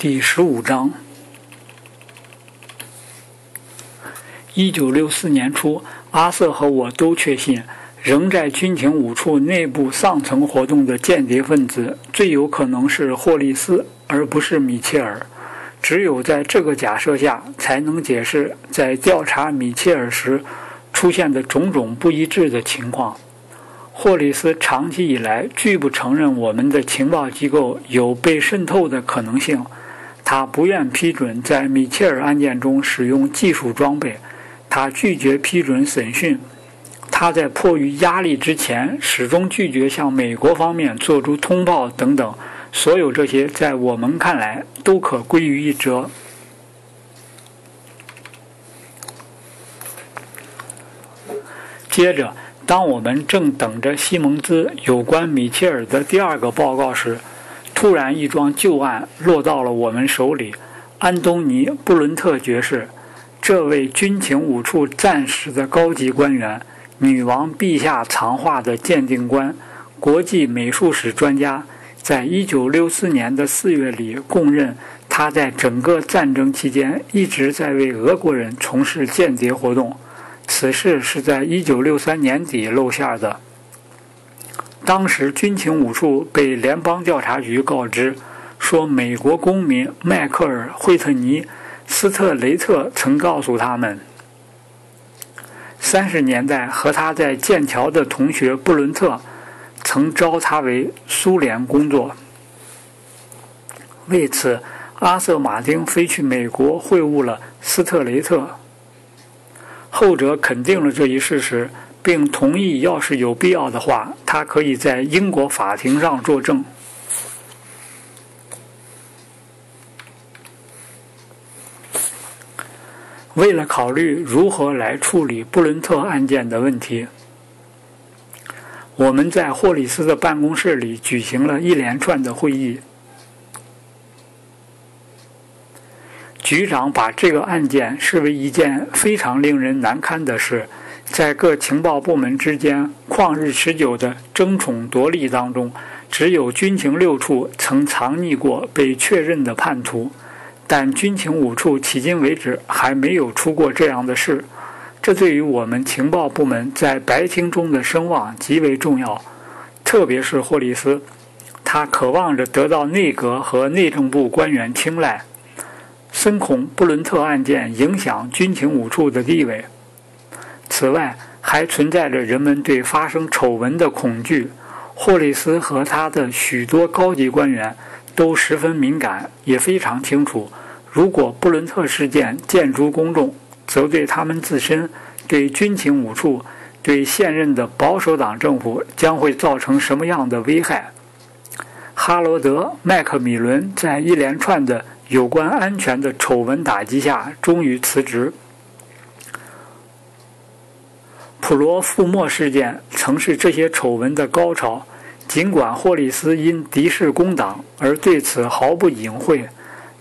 第十五章。一九六四年初，阿瑟和我都确信，仍在军情五处内部上层活动的间谍分子最有可能是霍利斯，而不是米切尔。只有在这个假设下，才能解释在调查米切尔时出现的种种不一致的情况。霍利斯长期以来拒不承认我们的情报机构有被渗透的可能性，他不愿批准在米切尔案件中使用技术装备，他拒绝批准审讯，他在迫于压力之前始终拒绝向美国方面做出通报等等。所有这些在我们看来都可归于一辙。接着。当我们正等着西蒙兹有关米切尔的第二个报告时，突然一桩旧案落到了我们手里。安东尼·布伦特爵士，这位军情五处战时的高级官员，女王陛下藏画的鉴定官，国际美术史专家，在1964年的4月里供认，他在整个战争期间一直在为俄国人从事间谍活动。此事是在一九六三年底露馅的。当时军情五处被联邦调查局告知，说美国公民迈克尔·惠特尼·斯特雷特曾告诉他们，三十年代和他在剑桥的同学布伦特曾招他为苏联工作。为此，阿瑟·马丁飞去美国会晤了斯特雷特。后者肯定了这一事实，并同意，要是有必要的话，他可以在英国法庭上作证。为了考虑如何来处理布伦特案件的问题，我们在霍里斯的办公室里举行了一连串的会议。局长把这个案件视为一件非常令人难堪的事，在各情报部门之间旷日持久的争宠夺利当中，只有军情六处曾藏匿过被确认的叛徒，但军情五处迄今为止还没有出过这样的事。这对于我们情报部门在白厅中的声望极为重要，特别是霍利斯，他渴望着得到内阁和内政部官员青睐。深恐布伦特案件影响军情五处的地位。此外，还存在着人们对发生丑闻的恐惧。霍利斯和他的许多高级官员都十分敏感，也非常清楚，如果布伦特事件见诸公众，则对他们自身、对军情五处、对现任的保守党政府将会造成什么样的危害。哈罗德·麦克米伦在一连串的。有关安全的丑闻打击下，终于辞职。普罗富莫事件曾是这些丑闻的高潮，尽管霍利斯因敌视工党而对此毫不隐晦，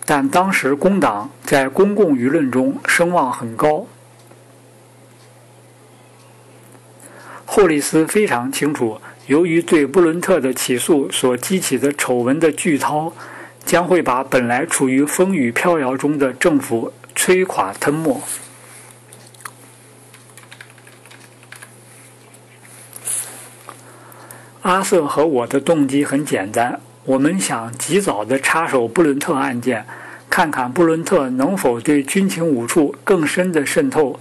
但当时工党在公共舆论中声望很高。霍利斯非常清楚，由于对布伦特的起诉所激起的丑闻的巨涛。将会把本来处于风雨飘摇中的政府摧垮吞没。阿瑟和我的动机很简单，我们想及早的插手布伦特案件，看看布伦特能否对军情五处更深的渗透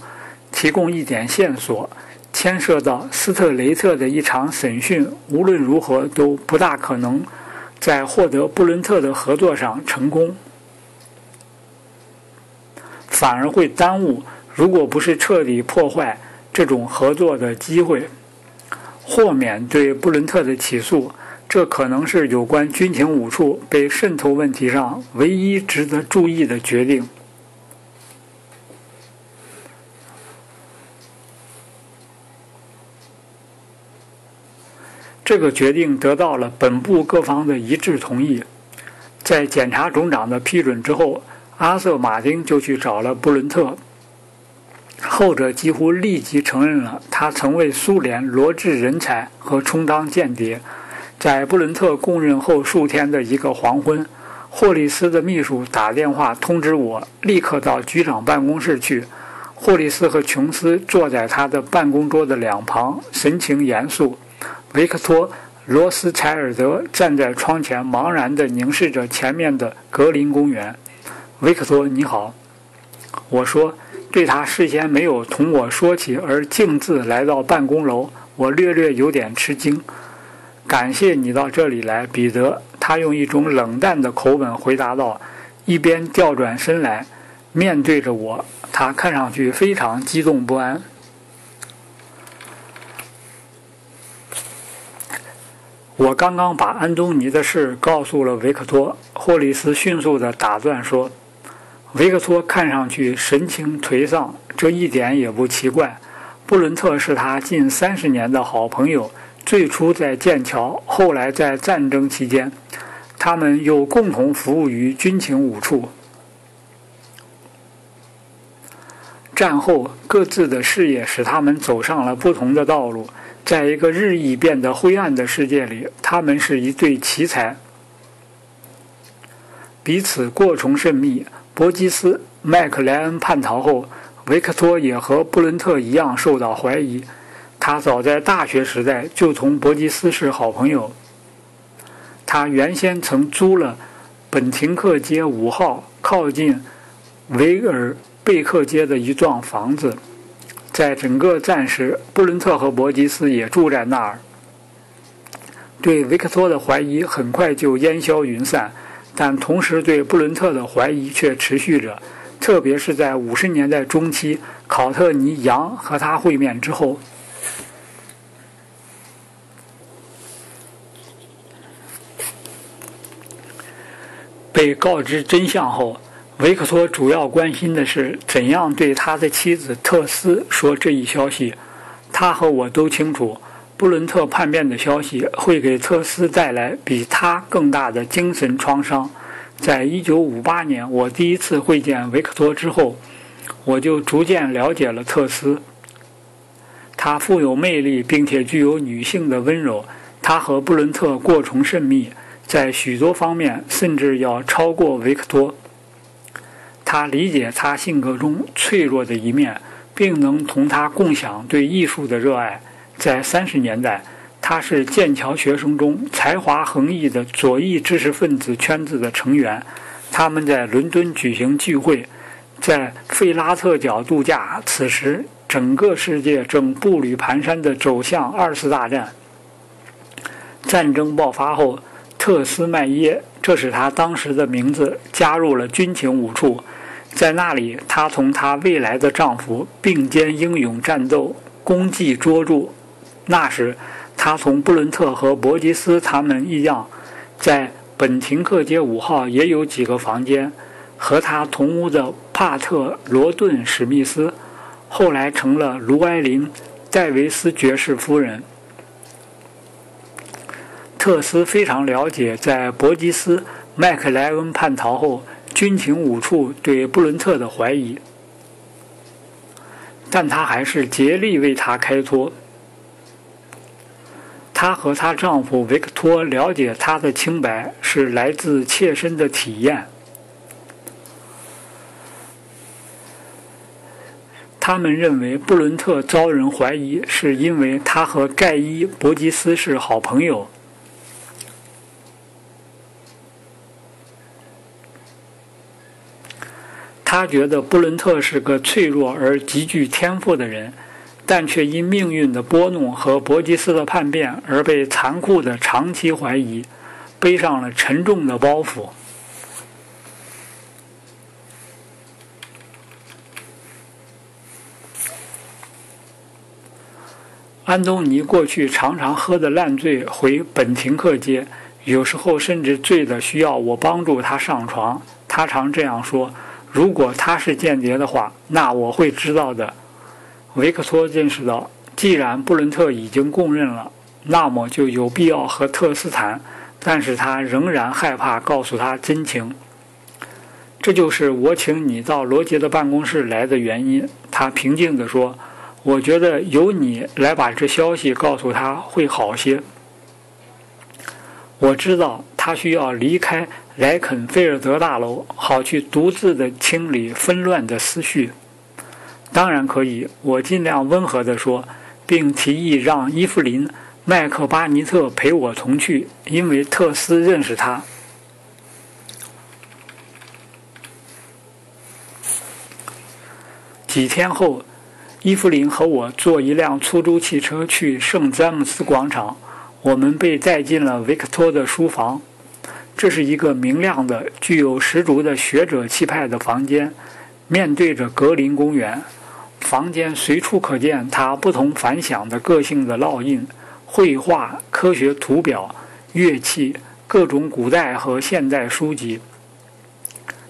提供一点线索。牵涉到斯特雷特的一场审讯，无论如何都不大可能。在获得布伦特的合作上成功，反而会耽误，如果不是彻底破坏这种合作的机会，豁免对布伦特的起诉，这可能是有关军情五处被渗透问题上唯一值得注意的决定。这个决定得到了本部各方的一致同意。在检察总长的批准之后，阿瑟·马丁就去找了布伦特。后者几乎立即承认了他曾为苏联罗致人才和充当间谍。在布伦特供认后数天的一个黄昏，霍利斯的秘书打电话通知我，立刻到局长办公室去。霍利斯和琼斯坐在他的办公桌的两旁，神情严肃。维克托·罗斯柴尔德站在窗前，茫然地凝视着前面的格林公园。维克托，你好，我说，对他事先没有同我说起而径自来到办公楼，我略略有点吃惊。感谢你到这里来，彼得。他用一种冷淡的口吻回答道，一边调转身来，面对着我。他看上去非常激动不安。我刚刚把安东尼的事告诉了维克托。霍利斯迅速地打断说：“维克托看上去神情颓丧，这一点也不奇怪。布伦特是他近三十年的好朋友，最初在剑桥，后来在战争期间，他们又共同服务于军情五处。”战后，各自的事业使他们走上了不同的道路。在一个日益变得灰暗的世界里，他们是一对奇才，彼此过从甚密。伯吉斯·麦克莱恩叛逃后，维克托也和布伦特一样受到怀疑。他早在大学时代就同伯吉斯是好朋友。他原先曾租了本廷克街五号靠近维尔。贝克街的一幢房子，在整个战时，布伦特和伯吉斯也住在那儿。对维克托的怀疑很快就烟消云散，但同时对布伦特的怀疑却持续着，特别是在五十年代中期，考特尼·杨和他会面之后。被告知真相后。维克托主要关心的是怎样对他的妻子特斯说这一消息。他和我都清楚，布伦特叛变的消息会给特斯带来比他更大的精神创伤。在一九五八年我第一次会见维克托之后，我就逐渐了解了特斯。他富有魅力，并且具有女性的温柔。他和布伦特过从甚密，在许多方面甚至要超过维克托。他理解他性格中脆弱的一面，并能同他共享对艺术的热爱。在三十年代，他是剑桥学生中才华横溢的左翼知识分子圈子的成员。他们在伦敦举行聚会，在费拉特角度假。此时，整个世界正步履蹒跚地走向二次大战。战争爆发后，特斯麦耶（这是他当时的名字）加入了军情五处。在那里，她同她未来的丈夫并肩英勇战斗，功绩卓著。那时，他同布伦特和伯吉斯他们一样，在本廷克街五号也有几个房间。和他同屋的帕特罗顿史密斯，后来成了卢埃林戴维斯爵士夫人。特斯非常了解，在伯吉斯麦克莱恩叛逃后。军情五处对布伦特的怀疑，但他还是竭力为他开脱。她和她丈夫维克托了解她的清白是来自切身的体验。他们认为布伦特遭人怀疑，是因为他和盖伊·伯吉斯是好朋友。他觉得布伦特是个脆弱而极具天赋的人，但却因命运的拨弄和伯吉斯的叛变而被残酷的长期怀疑，背上了沉重的包袱。安东尼过去常常喝得烂醉回本廷克街，有时候甚至醉得需要我帮助他上床。他常这样说。如果他是间谍的话，那我会知道的。维克托认识到，既然布伦特已经供认了，那么就有必要和特斯谈。但是他仍然害怕告诉他真情。这就是我请你到罗杰的办公室来的原因。他平静地说：“我觉得由你来把这消息告诉他会好些。”我知道他需要离开莱肯菲尔德大楼，好去独自的清理纷乱的思绪。当然可以，我尽量温和地说，并提议让伊芙琳·麦克巴尼特陪我同去，因为特斯认识他。几天后，伊芙琳和我坐一辆出租汽车去圣詹姆斯广场。我们被带进了维克托的书房，这是一个明亮的、具有十足的学者气派的房间，面对着格林公园。房间随处可见他不同凡响的个性的烙印：绘画、科学图表、乐器、各种古代和现代书籍，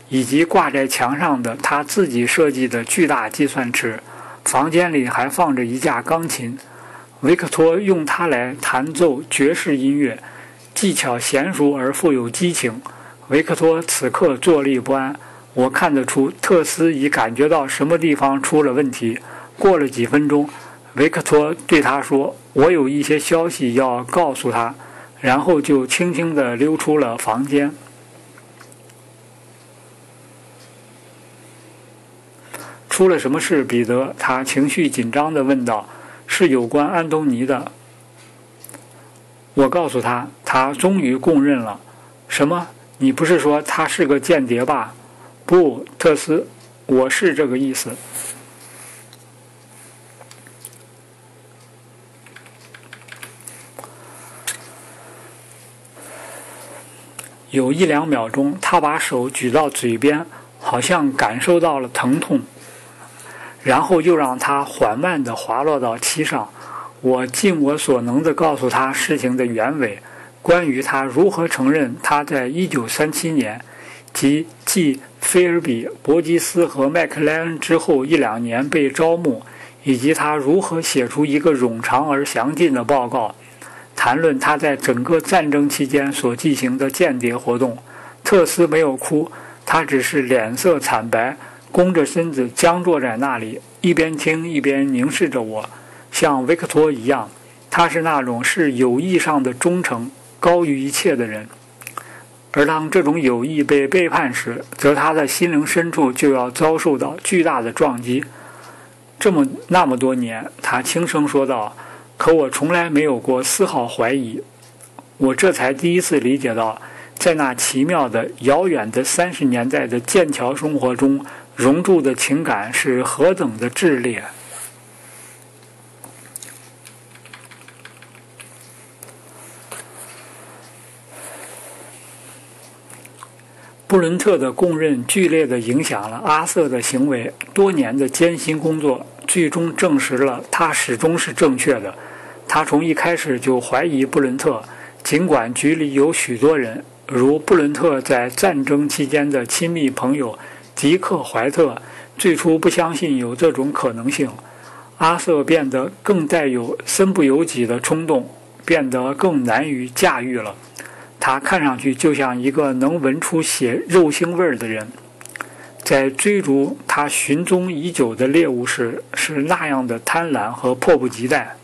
以及挂在墙上的他自己设计的巨大计算尺。房间里还放着一架钢琴。维克托用它来弹奏爵士音乐，技巧娴熟而富有激情。维克托此刻坐立不安，我看得出特斯已感觉到什么地方出了问题。过了几分钟，维克托对他说：“我有一些消息要告诉他。”然后就轻轻地溜出了房间。出了什么事，彼得？他情绪紧张地问道。是有关安东尼的。我告诉他，他终于供认了。什么？你不是说他是个间谍吧？不，特斯，我是这个意思。有一两秒钟，他把手举到嘴边，好像感受到了疼痛。然后又让他缓慢地滑落到漆上。我尽我所能地告诉他事情的原委，关于他如何承认他在1937年，即继菲尔比、伯吉斯和麦克莱恩之后一两年被招募，以及他如何写出一个冗长而详尽的报告，谈论他在整个战争期间所进行的间谍活动。特斯没有哭，他只是脸色惨白。弓着身子僵坐在那里，一边听一边凝视着我，像维克托一样。他是那种是友谊上的忠诚高于一切的人，而当这种友谊被背叛时，则他的心灵深处就要遭受到巨大的撞击。这么那么多年，他轻声说道：“可我从来没有过丝毫怀疑。我这才第一次理解到，在那奇妙的遥远的三十年代的剑桥生活中。”熔铸的情感是何等的炽烈！布伦特的供认剧烈地影响了阿瑟的行为，多年的艰辛工作最终证实了他始终是正确的。他从一开始就怀疑布伦特，尽管局里有许多人，如布伦特在战争期间的亲密朋友。迪克·怀特最初不相信有这种可能性。阿瑟变得更带有身不由己的冲动，变得更难于驾驭了。他看上去就像一个能闻出血肉腥味儿的人，在追逐他寻踪已久的猎物时是那样的贪婪和迫不及待。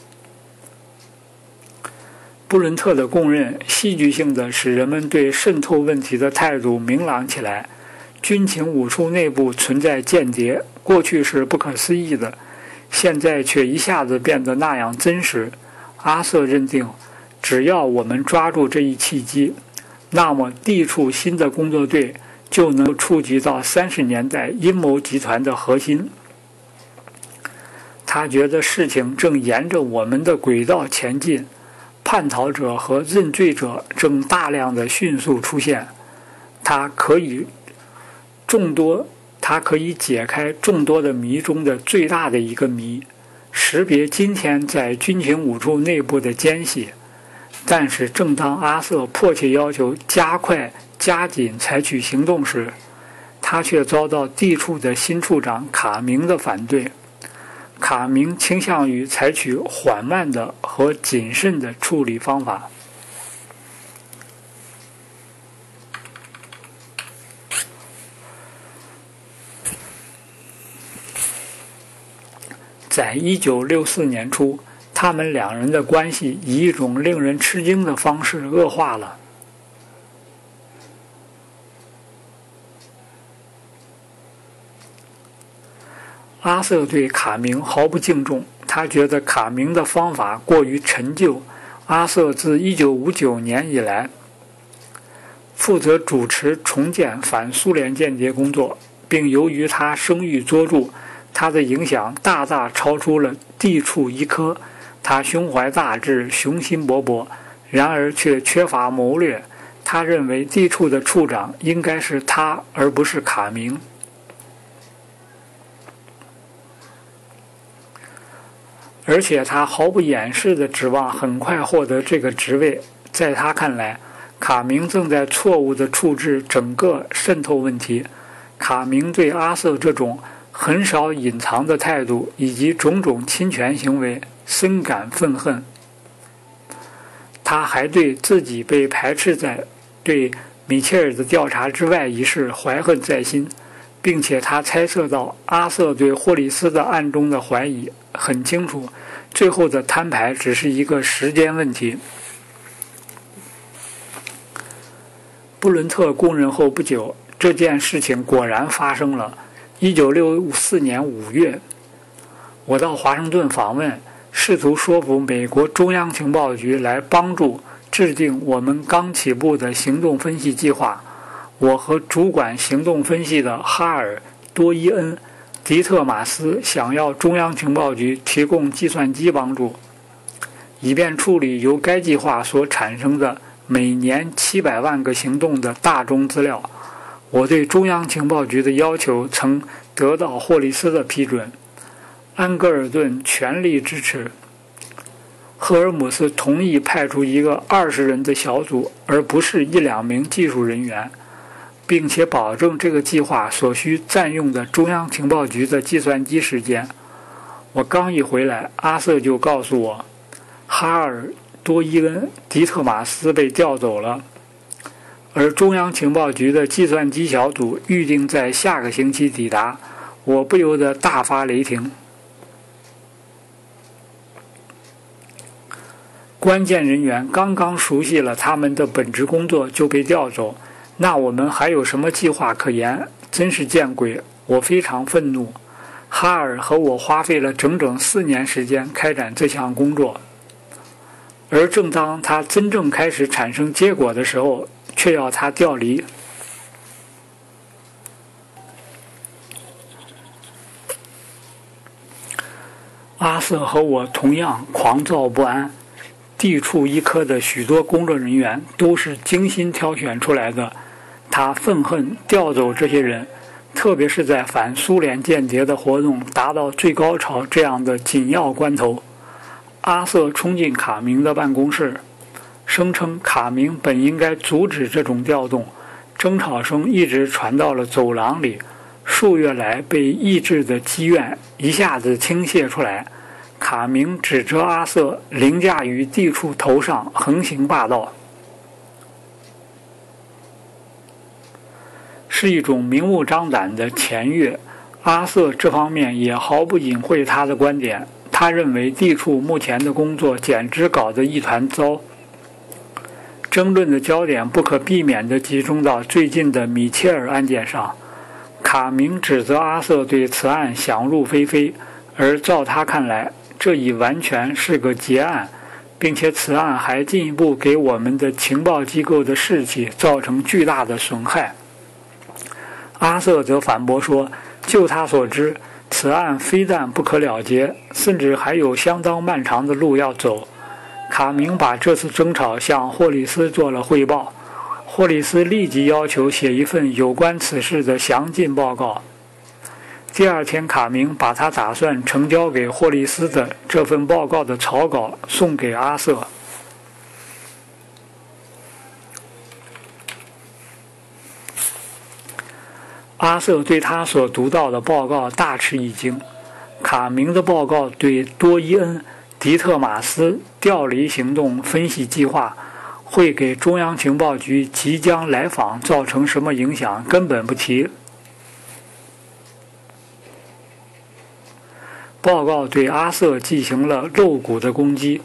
布伦特的供认戏剧性的使人们对渗透问题的态度明朗起来。军情五处内部存在间谍，过去是不可思议的，现在却一下子变得那样真实。阿瑟认定，只要我们抓住这一契机，那么地处新的工作队就能触及到三十年代阴谋集团的核心。他觉得事情正沿着我们的轨道前进，叛逃者和认罪者正大量的迅速出现。他可以。众多，他可以解开众多的谜中的最大的一个谜，识别今天在军情五处内部的奸细。但是，正当阿瑟迫切要求加快、加紧采取行动时，他却遭到地处的新处长卡明的反对。卡明倾向于采取缓慢的和谨慎的处理方法。在一九六四年初，他们两人的关系以一种令人吃惊的方式恶化了。阿瑟对卡明毫不敬重，他觉得卡明的方法过于陈旧。阿瑟自1959年以来负责主持重建反苏联间谍工作，并由于他声誉卓著，他的影响大大超出了地处一科。他胸怀大志，雄心勃勃，然而却缺乏谋略。他认为地处的处长应该是他，而不是卡明。而且他毫不掩饰地指望很快获得这个职位。在他看来，卡明正在错误地处置整个渗透问题。卡明对阿瑟这种很少隐藏的态度以及种种侵权行为深感愤恨。他还对自己被排斥在对米切尔的调查之外一事怀恨在心，并且他猜测到阿瑟对霍里斯的暗中的怀疑。很清楚，最后的摊牌只是一个时间问题。布伦特供认后不久，这件事情果然发生了。一九六四年五月，我到华盛顿访问，试图说服美国中央情报局来帮助制定我们刚起步的行动分析计划。我和主管行动分析的哈尔多伊恩。迪特马斯想要中央情报局提供计算机帮助，以便处理由该计划所产生的每年七百万个行动的大宗资料。我对中央情报局的要求曾得到霍利斯的批准，安格尔顿全力支持，赫尔姆斯同意派出一个二十人的小组，而不是一两名技术人员。并且保证这个计划所需占用的中央情报局的计算机时间。我刚一回来，阿瑟就告诉我，哈尔多伊恩·迪特马斯被调走了，而中央情报局的计算机小组预定在下个星期抵达。我不由得大发雷霆。关键人员刚刚熟悉了他们的本职工作，就被调走。那我们还有什么计划可言？真是见鬼！我非常愤怒。哈尔和我花费了整整四年时间开展这项工作，而正当他真正开始产生结果的时候，却要他调离。阿瑟和我同样狂躁不安。地处一科的许多工作人员都是精心挑选出来的。他愤恨调走这些人，特别是在反苏联间谍的活动达到最高潮这样的紧要关头。阿瑟冲进卡明的办公室，声称卡明本应该阻止这种调动。争吵声一直传到了走廊里，数月来被抑制的积怨一下子倾泻出来。卡明指责阿瑟凌驾于地处头上，横行霸道。是一种明目张胆的僭越。阿瑟这方面也毫不隐晦他的观点。他认为地处目前的工作简直搞得一团糟。争论的焦点不可避免地集中到最近的米切尔案件上。卡明指责阿瑟对此案想入非非，而照他看来，这已完全是个结案，并且此案还进一步给我们的情报机构的士气造成巨大的损害。阿瑟则反驳说：“就他所知，此案非但不可了结，甚至还有相当漫长的路要走。”卡明把这次争吵向霍里斯做了汇报，霍里斯立即要求写一份有关此事的详尽报告。第二天，卡明把他打算呈交给霍利斯的这份报告的草稿送给阿瑟。阿瑟对他所读到的报告大吃一惊。卡明的报告对多伊恩·迪特马斯调离行动分析计划会给中央情报局即将来访造成什么影响根本不提。报告对阿瑟进行了露骨的攻击，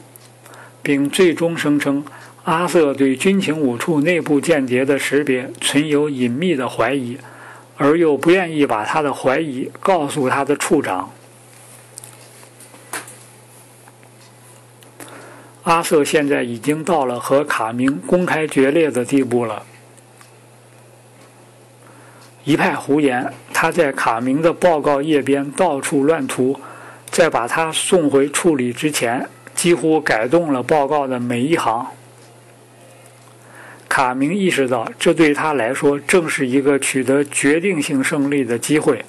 并最终声称阿瑟对军情五处内部间谍的识别存有隐秘的怀疑。而又不愿意把他的怀疑告诉他的处长。阿瑟现在已经到了和卡明公开决裂的地步了。一派胡言，他在卡明的报告页边到处乱涂，在把他送回处理之前，几乎改动了报告的每一行。卡明意识到，这对他来说正是一个取得决定性胜利的机会。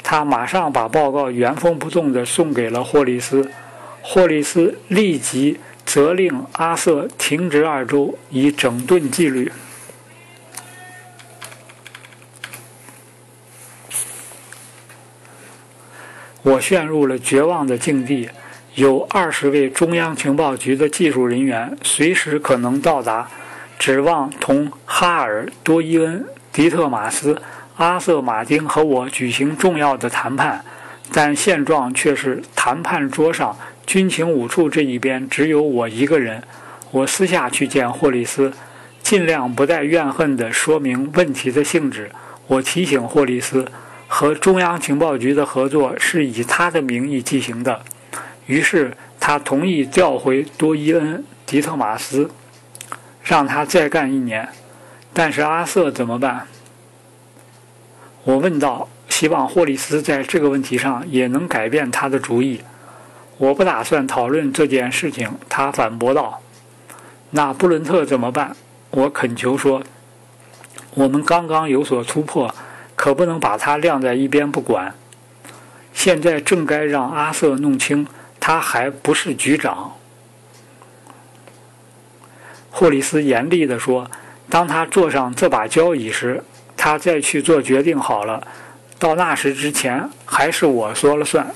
他马上把报告原封不动地送给了霍利斯，霍利斯立即责令阿瑟停职二周，以整顿纪律。我陷入了绝望的境地。有二十位中央情报局的技术人员随时可能到达，指望同哈尔、多伊恩、迪特马斯、阿瑟、马丁和我举行重要的谈判。但现状却是，谈判桌上军情五处这一边只有我一个人。我私下去见霍利斯，尽量不带怨恨地说明问题的性质。我提醒霍利斯。和中央情报局的合作是以他的名义进行的，于是他同意调回多伊恩·迪特马斯，让他再干一年。但是阿瑟怎么办？我问道，希望霍利斯在这个问题上也能改变他的主意。我不打算讨论这件事情，他反驳道。那布伦特怎么办？我恳求说，我们刚刚有所突破。可不能把他晾在一边不管。现在正该让阿瑟弄清，他还不是局长。霍里斯严厉地说：“当他坐上这把交椅时，他再去做决定好了。到那时之前，还是我说了算。”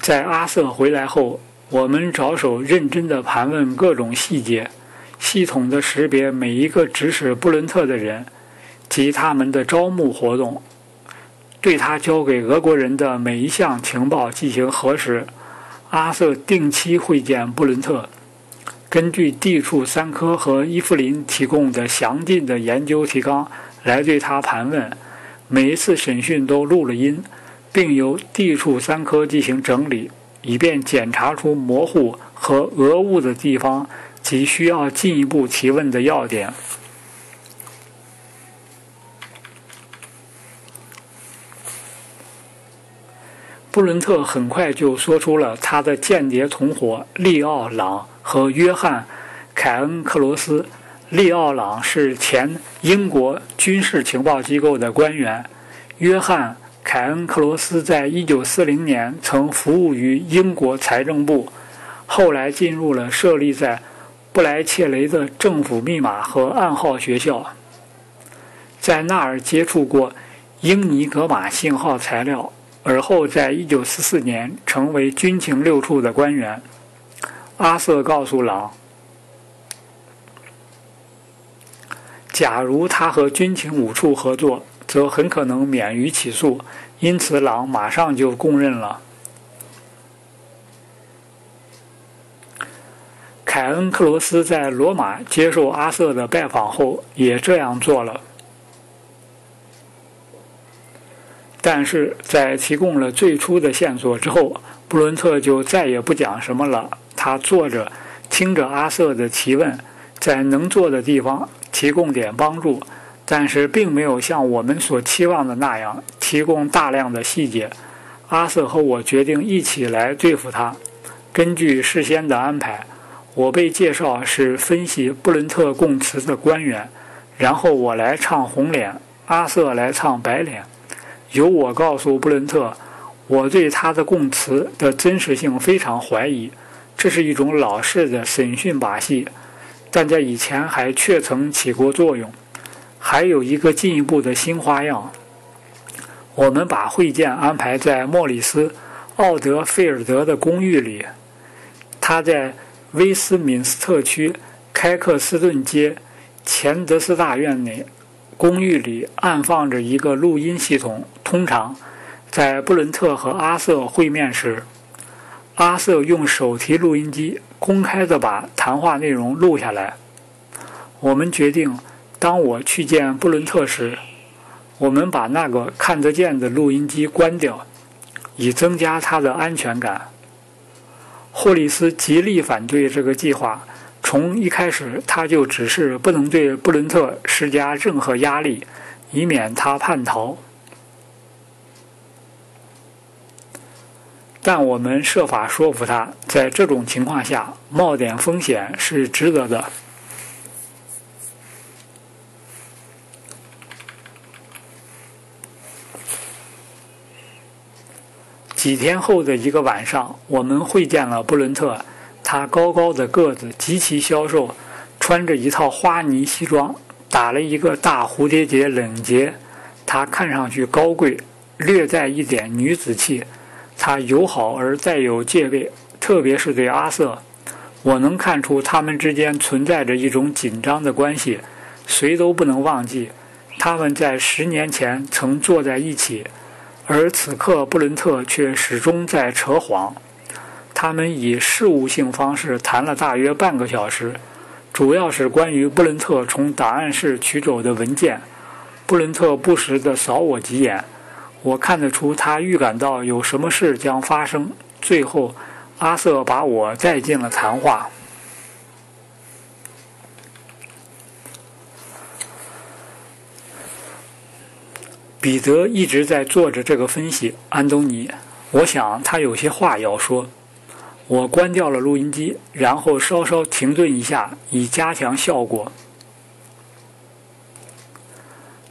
在阿瑟回来后。我们着手认真地盘问各种细节，系统地识别每一个指使布伦特的人及他们的招募活动，对他交给俄国人的每一项情报进行核实。阿瑟定期会见布伦特，根据地处三科和伊芙琳提供的详尽的研究提纲来对他盘问。每一次审讯都录了音，并由地处三科进行整理。以便检查出模糊和讹误的地方及需要进一步提问的要点。布伦特很快就说出了他的间谍同伙利奥·朗和约翰·凯恩克罗斯。利奥·朗是前英国军事情报机构的官员，约翰。凯恩·克罗斯在1940年曾服务于英国财政部，后来进入了设立在布莱切雷的政府密码和暗号学校，在那儿接触过英尼格玛信号材料，而后在1944年成为军情六处的官员。阿瑟告诉朗，假如他和军情五处合作。则很可能免于起诉，因此朗马上就供认了。凯恩克罗斯在罗马接受阿瑟的拜访后也这样做了，但是在提供了最初的线索之后，布伦特就再也不讲什么了。他坐着听着阿瑟的提问，在能做的地方提供点帮助。但是并没有像我们所期望的那样提供大量的细节。阿瑟和我决定一起来对付他。根据事先的安排，我被介绍是分析布伦特供词的官员，然后我来唱红脸，阿瑟来唱白脸。由我告诉布伦特，我对他的供词的真实性非常怀疑，这是一种老式的审讯把戏，但在以前还确曾起过作用。还有一个进一步的新花样，我们把会见安排在莫里斯·奥德菲尔德的公寓里。他在威斯敏斯特区开克斯顿街钱德斯大院内。公寓里暗放着一个录音系统。通常，在布伦特和阿瑟会面时，阿瑟用手提录音机公开地把谈话内容录下来。我们决定，当我去见布伦特时，我们把那个看得见的录音机关掉，以增加他的安全感。霍利斯极力反对这个计划，从一开始他就指示不能对布伦特施加任何压力，以免他叛逃。但我们设法说服他，在这种情况下冒点风险是值得的。几天后的一个晚上，我们会见了布伦特。他高高的个子极其消瘦，穿着一套花呢西装，打了一个大蝴蝶结领结。他看上去高贵，略带一点女子气。他友好而带有戒备，特别是对阿瑟。我能看出他们之间存在着一种紧张的关系。谁都不能忘记，他们在十年前曾坐在一起，而此刻布伦特却始终在扯谎。他们以事务性方式谈了大约半个小时，主要是关于布伦特从档案室取走的文件。布伦特不时地扫我几眼。我看得出，他预感到有什么事将发生。最后，阿瑟把我带进了谈话。彼得一直在做着这个分析。安东尼，我想他有些话要说。我关掉了录音机，然后稍稍停顿一下，以加强效果。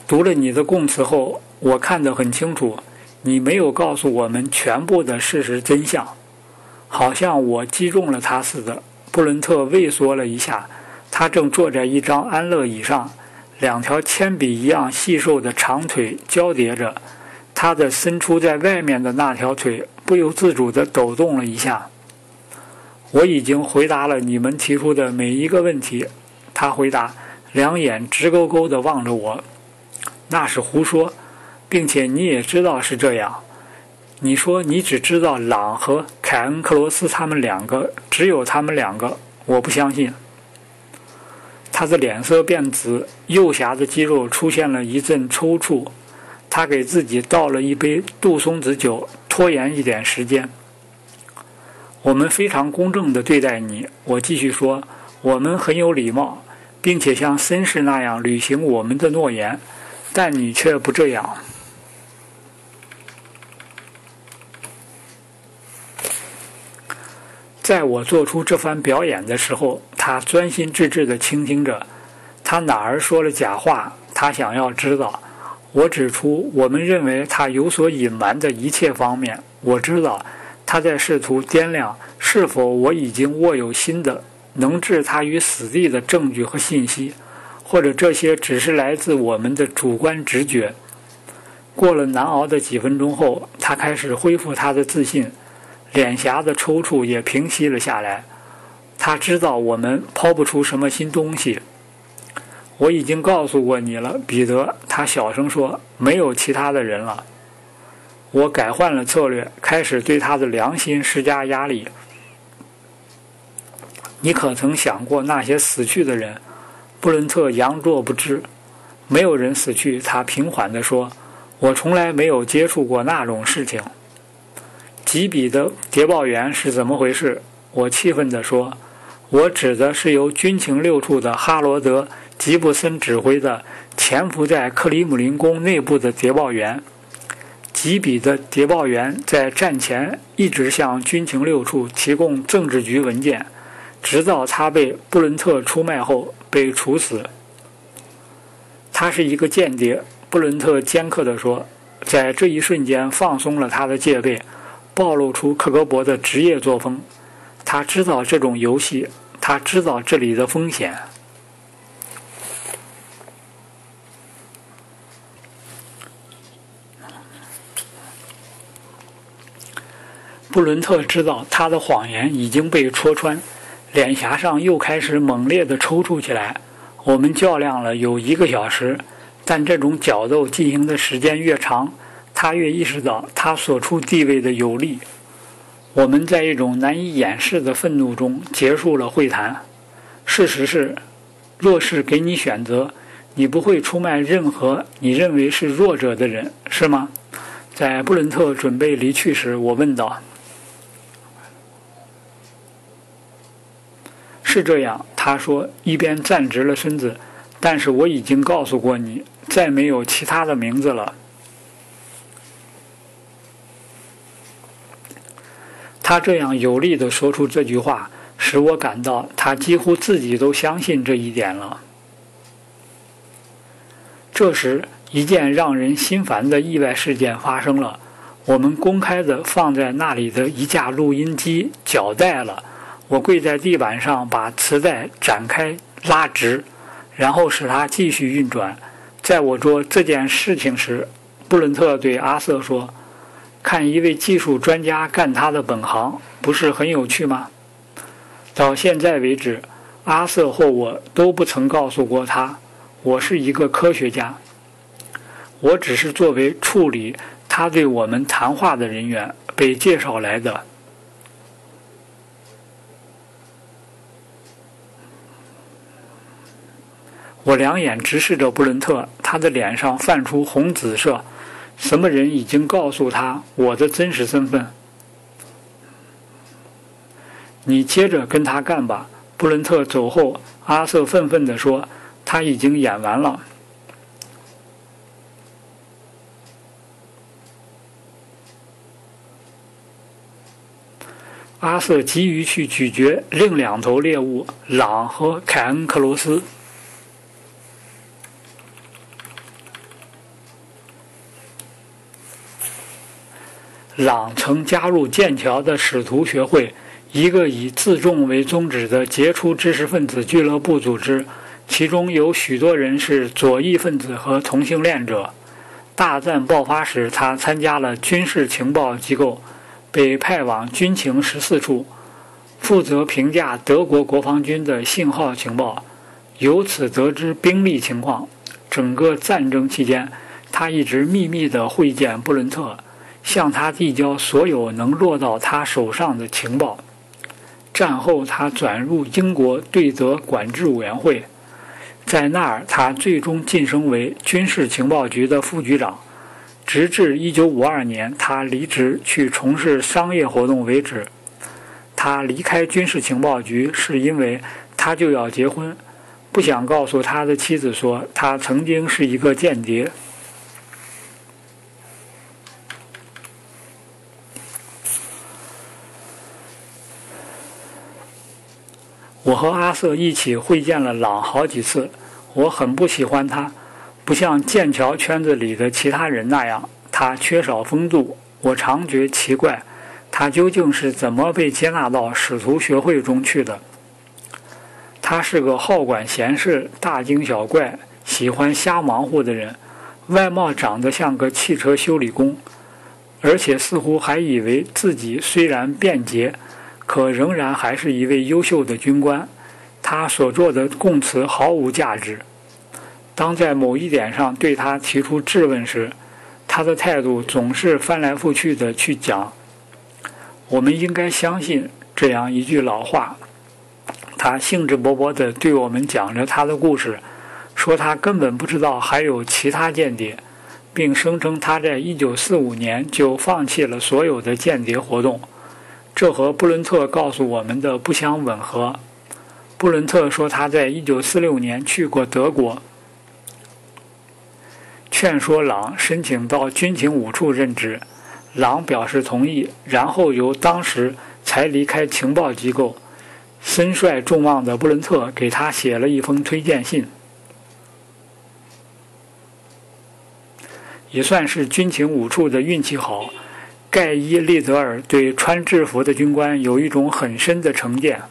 读了你的供词后。我看得很清楚，你没有告诉我们全部的事实真相，好像我击中了他似的。布伦特畏缩了一下，他正坐在一张安乐椅上，两条铅笔一样细瘦的长腿交叠着，他的伸出在外面的那条腿不由自主地抖动了一下。我已经回答了你们提出的每一个问题，他回答，两眼直勾勾地望着我。那是胡说。并且你也知道是这样。你说你只知道朗和凯恩·克罗斯他们两个，只有他们两个。我不相信。他的脸色变紫，右颊的肌肉出现了一阵抽搐。他给自己倒了一杯杜松子酒，拖延一点时间。我们非常公正地对待你。我继续说，我们很有礼貌，并且像绅士那样履行我们的诺言，但你却不这样。在我做出这番表演的时候，他专心致志地倾听着。他哪儿说了假话？他想要知道。我指出我们认为他有所隐瞒的一切方面。我知道他在试图掂量是否我已经握有新的能置他于死地的证据和信息，或者这些只是来自我们的主观直觉。过了难熬的几分钟后，他开始恢复他的自信。脸颊的抽搐也平息了下来。他知道我们抛不出什么新东西。我已经告诉过你了，彼得。他小声说：“没有其他的人了。”我改换了策略，开始对他的良心施加压力。你可曾想过那些死去的人？布伦特佯作不知。没有人死去，他平缓地说：“我从来没有接触过那种事情。”吉比的谍报员是怎么回事？我气愤地说：“我指的是由军情六处的哈罗德·吉布森指挥的潜伏在克里姆林宫内部的谍报员。吉比的谍报员在战前一直向军情六处提供政治局文件，直到他被布伦特出卖后被处死。他是一个间谍。”布伦特尖刻地说，在这一瞬间放松了他的戒备。暴露出克格勃的职业作风。他知道这种游戏，他知道这里的风险。布伦特知道他的谎言已经被戳穿，脸颊上又开始猛烈的抽搐起来。我们较量了有一个小时，但这种角斗进行的时间越长。他越意识到他所处地位的有利。我们在一种难以掩饰的愤怒中结束了会谈。事实是，若是给你选择，你不会出卖任何你认为是弱者的人，是吗？在布伦特准备离去时，我问道：“是这样。”他说，一边站直了身子。但是我已经告诉过你，再没有其他的名字了。他这样有力地说出这句话，使我感到他几乎自己都相信这一点了。这时，一件让人心烦的意外事件发生了：我们公开的放在那里的一架录音机绞带了。我跪在地板上，把磁带展开拉直，然后使它继续运转。在我做这件事情时，布伦特对阿瑟说：“看一位技术专家干他的本行，不是很有趣吗？”到现在为止，阿瑟或我都不曾告诉过他，我是一个科学家。我只是作为处理他对我们谈话的人员被介绍来的。我两眼直视着布伦特，他的脸上泛出红紫色。什么人已经告诉他我的真实身份？你接着跟他干吧。布伦特走后，阿瑟愤愤地说：“他已经演完了。”阿瑟急于去咀嚼另两头猎物——朗和凯恩·克罗斯。朗曾加入剑桥的使徒学会，一个以自重为宗旨的杰出知识分子俱乐部组织，其中有许多人是左翼分子和同性恋者。大战爆发时，他参加了军事情报机构。被派往军情十四处，负责评价德国国防军的信号情报，由此得知兵力情况。整个战争期间，他一直秘密地会见布伦特，向他递交所有能落到他手上的情报。战后，他转入英国对德管制委员会，在那儿，他最终晋升为军事情报局的副局长。直至1952年，他离职去从事商业活动为止。他离开军事情报局是因为他就要结婚，不想告诉他的妻子说他曾经是一个间谍。我和阿瑟一起会见了朗好几次，我很不喜欢他。不像剑桥圈子里的其他人那样，他缺少风度。我常觉奇怪，他究竟是怎么被接纳到使徒学会中去的？他是个好管闲事、大惊小怪、喜欢瞎忙活的人，外貌长得像个汽车修理工，而且似乎还以为自己虽然便捷，可仍然还是一位优秀的军官。他所做的供词毫无价值。当在某一点上对他提出质问时，他的态度总是翻来覆去的去讲。我们应该相信这样一句老话。他兴致勃勃地对我们讲着他的故事，说他根本不知道还有其他间谍，并声称他在1945年就放弃了所有的间谍活动。这和布伦特告诉我们的不相吻合。布伦特说他在1946年去过德国。劝说朗申请到军情五处任职，朗表示同意，然后由当时才离开情报机构、身率众望的布伦特给他写了一封推荐信。也算是军情五处的运气好，盖伊·利泽尔对穿制服的军官有一种很深的成见，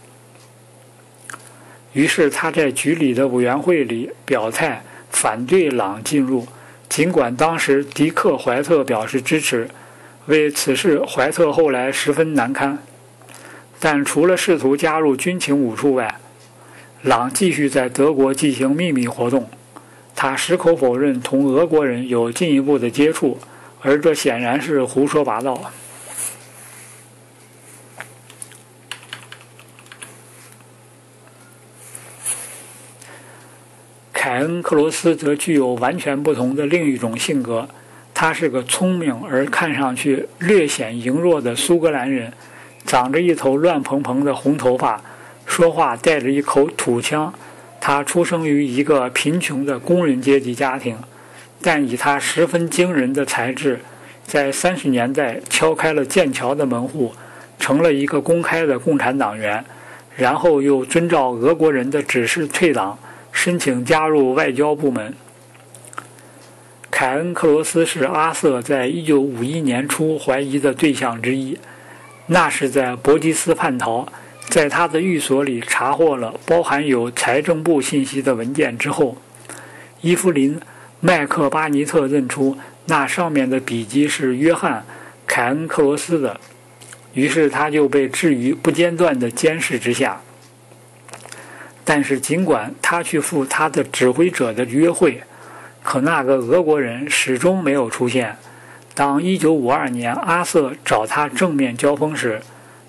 于是他在局里的委员会里表态反对朗进入。尽管当时迪克·怀特表示支持，为此事怀特后来十分难堪。但除了试图加入军情五处外，朗继续在德国进行秘密活动。他矢口否认同俄国人有进一步的接触，而这显然是胡说八道。凯恩克罗斯则具有完全不同的另一种性格，他是个聪明而看上去略显羸弱的苏格兰人，长着一头乱蓬蓬的红头发，说话带着一口土腔，他出生于一个贫穷的工人阶级家庭。但以他十分惊人的才智，在三十年代敲开了剑桥的门户，成了一个公开的共产党员，然后又遵照俄国人的指示退党，申请加入外交部门。凯恩·克罗斯是阿瑟在一九五一年初怀疑的对象之一。那是在伯吉斯叛逃，在他的寓所里查获了包含有财政部信息的文件之后，伊芙琳·麦克巴尼特认出那上面的笔迹是约翰·凯恩·克罗斯的，于是他就被置于不间断的监视之下。但是，尽管他去赴他的指挥者的约会。可那个俄国人始终没有出现。当1952年阿瑟找他正面交锋时，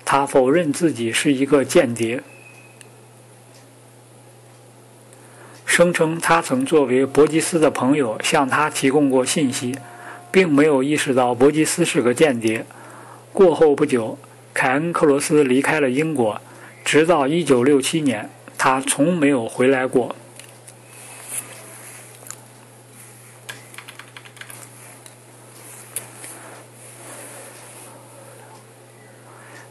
他否认自己是一个间谍，声称他曾作为伯吉斯的朋友向他提供过信息，并没有意识到伯吉斯是个间谍。过后不久，凯恩·克罗斯离开了英国，直到1967年，他从没有回来过。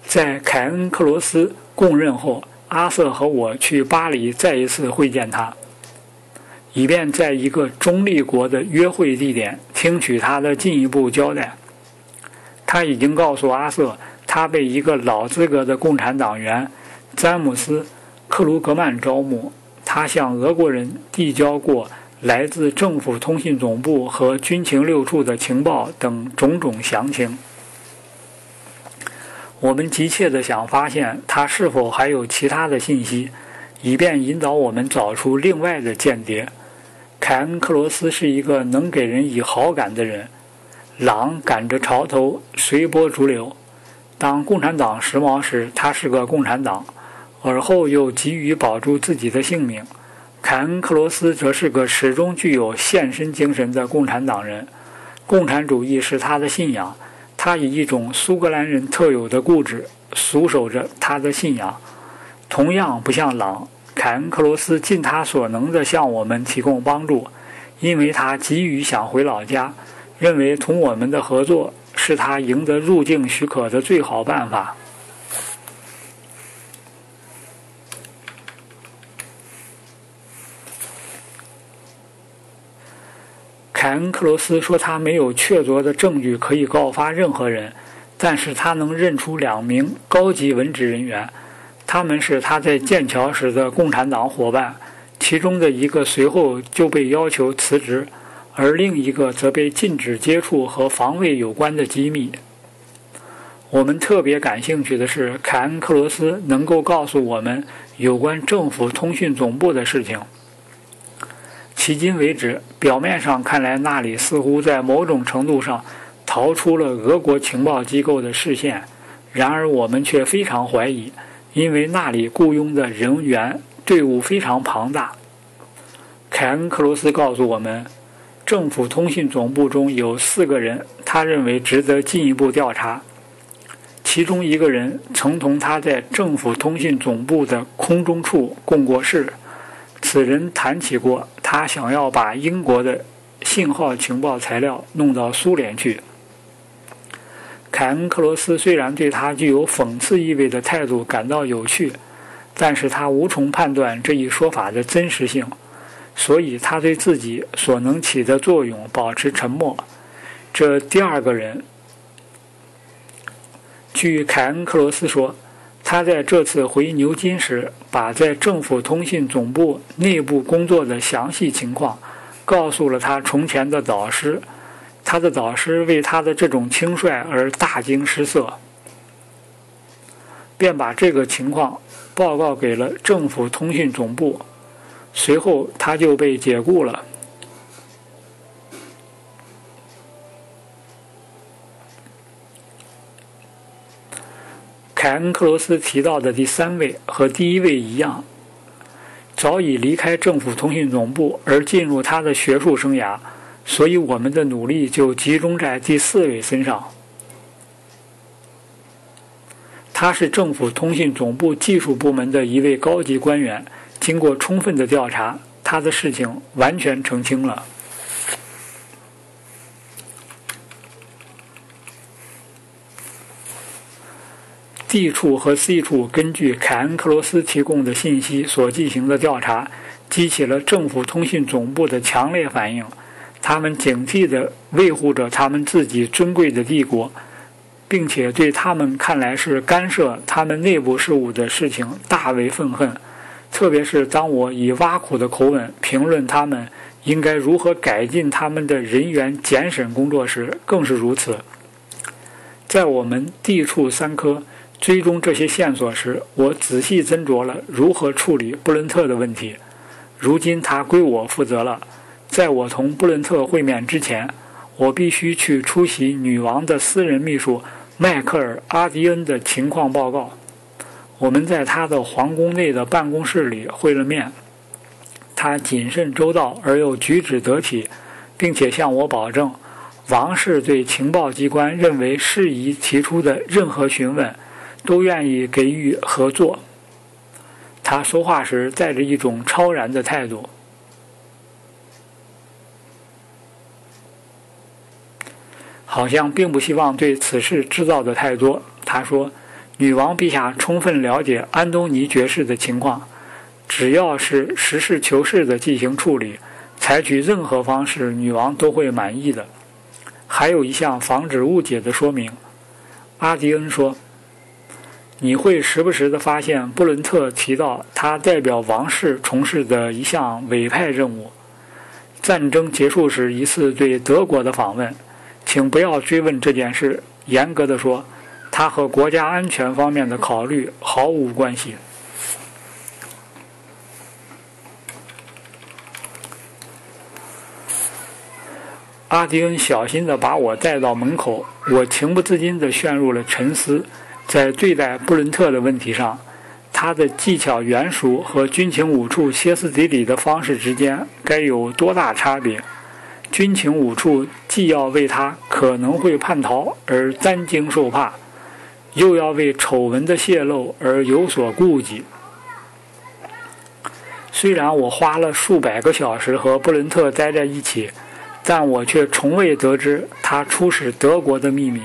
在凯恩·克罗斯供认后，阿瑟和我去巴黎再一次会见他，以便在一个中立国的约会地点听取他的进一步交代。他已经告诉阿瑟，他被一个老资格的共产党员詹姆斯·克鲁格曼招募，他向俄国人递交过来自政府通信总部和军情六处的情报等种种详情。我们急切地想发现他是否还有其他的信息，以便引导我们找出另外的间谍。凯恩·克罗斯是一个能给人以好感的人，狼赶着潮头，随波逐流。当共产党时髦时，他是个共产党；而后又急于保住自己的性命。凯恩·克罗斯则是个始终具有献身精神的共产党人，共产主义是他的信仰。他以一种苏格兰人特有的固执，肃守着他的信仰。同样不像狼，凯恩·克罗斯尽他所能地向我们提供帮助，因为他急于想回老家，认为同我们的合作是他赢得入境许可的最好办法。凯恩·克罗斯说：“他没有确凿的证据可以告发任何人，但是他能认出两名高级文职人员，他们是他在剑桥时的共产党伙伴，其中的一个随后就被要求辞职，而另一个则被禁止接触和防卫有关的机密。我们特别感兴趣的是，凯恩·克罗斯能够告诉我们有关政府通讯总部的事情。”迄今为止，表面上看来，那里似乎在某种程度上逃出了俄国情报机构的视线。然而，我们却非常怀疑，因为那里雇佣的人员队伍非常庞大。凯恩·克罗斯告诉我们，政府通信总部中有四个人，他认为值得进一步调查。其中一个人曾同他在政府通信总部的空中处共过事。此人谈起过，他想要把英国的信号情报材料弄到苏联去。凯恩·克罗斯虽然对他具有讽刺意味的态度感到有趣，但是他无从判断这一说法的真实性，所以他对自己所能起的作用保持沉默。这第二个人，据凯恩·克罗斯说。他在这次回牛津时，把在政府通信总部内部工作的详细情况告诉了他从前的导师。他的导师为他的这种轻率而大惊失色，便把这个情况报告给了政府通讯总部。随后，他就被解雇了。凯恩·克罗斯提到的第三位和第一位一样，早已离开政府通讯总部而进入他的学术生涯，所以我们的努力就集中在第四位身上。他是政府通信总部技术部门的一位高级官员。经过充分的调查，他的事情完全澄清了。D 处和 C 处根据凯恩·克罗斯提供的信息所进行的调查，激起了政府通信总部的强烈反应。他们警惕地维护着他们自己尊贵的帝国，并且对他们看来是干涉他们内部事务的事情大为愤恨。特别是当我以挖苦的口吻评论他们应该如何改进他们的人员检审工作时，更是如此。在我们地处三科。追踪这些线索时，我仔细斟酌了如何处理布伦特的问题。如今他归我负责了。在我同布伦特会面之前，我必须去出席女王的私人秘书迈克尔·阿迪恩的情况报告。我们在他的皇宫内的办公室里会了面。他谨慎周到而又举止得体，并且向我保证，王室对情报机关认为适宜提出的任何询问。都愿意给予合作。他说话时带着一种超然的态度，好像并不希望对此事知道的太多。他说：“女王陛下充分了解安东尼爵士的情况，只要是实事求是的进行处理，采取任何方式，女王都会满意的。”还有一项防止误解的说明，阿迪恩说。你会时不时地发现布伦特提到他代表王室从事的一项委派任务。战争结束时一次对德国的访问，请不要追问这件事。严格的说，它和国家安全方面的考虑毫无关系。阿迪恩小心地把我带到门口，我情不自禁地陷入了沉思。在对待布伦特的问题上，他的技巧圆熟和军情五处歇斯底里的方式之间该有多大差别？军情五处既要为他可能会叛逃而担惊受怕，又要为丑闻的泄露而有所顾忌。虽然我花了数百个小时和布伦特待在一起，但我却从未得知他出使德国的秘密。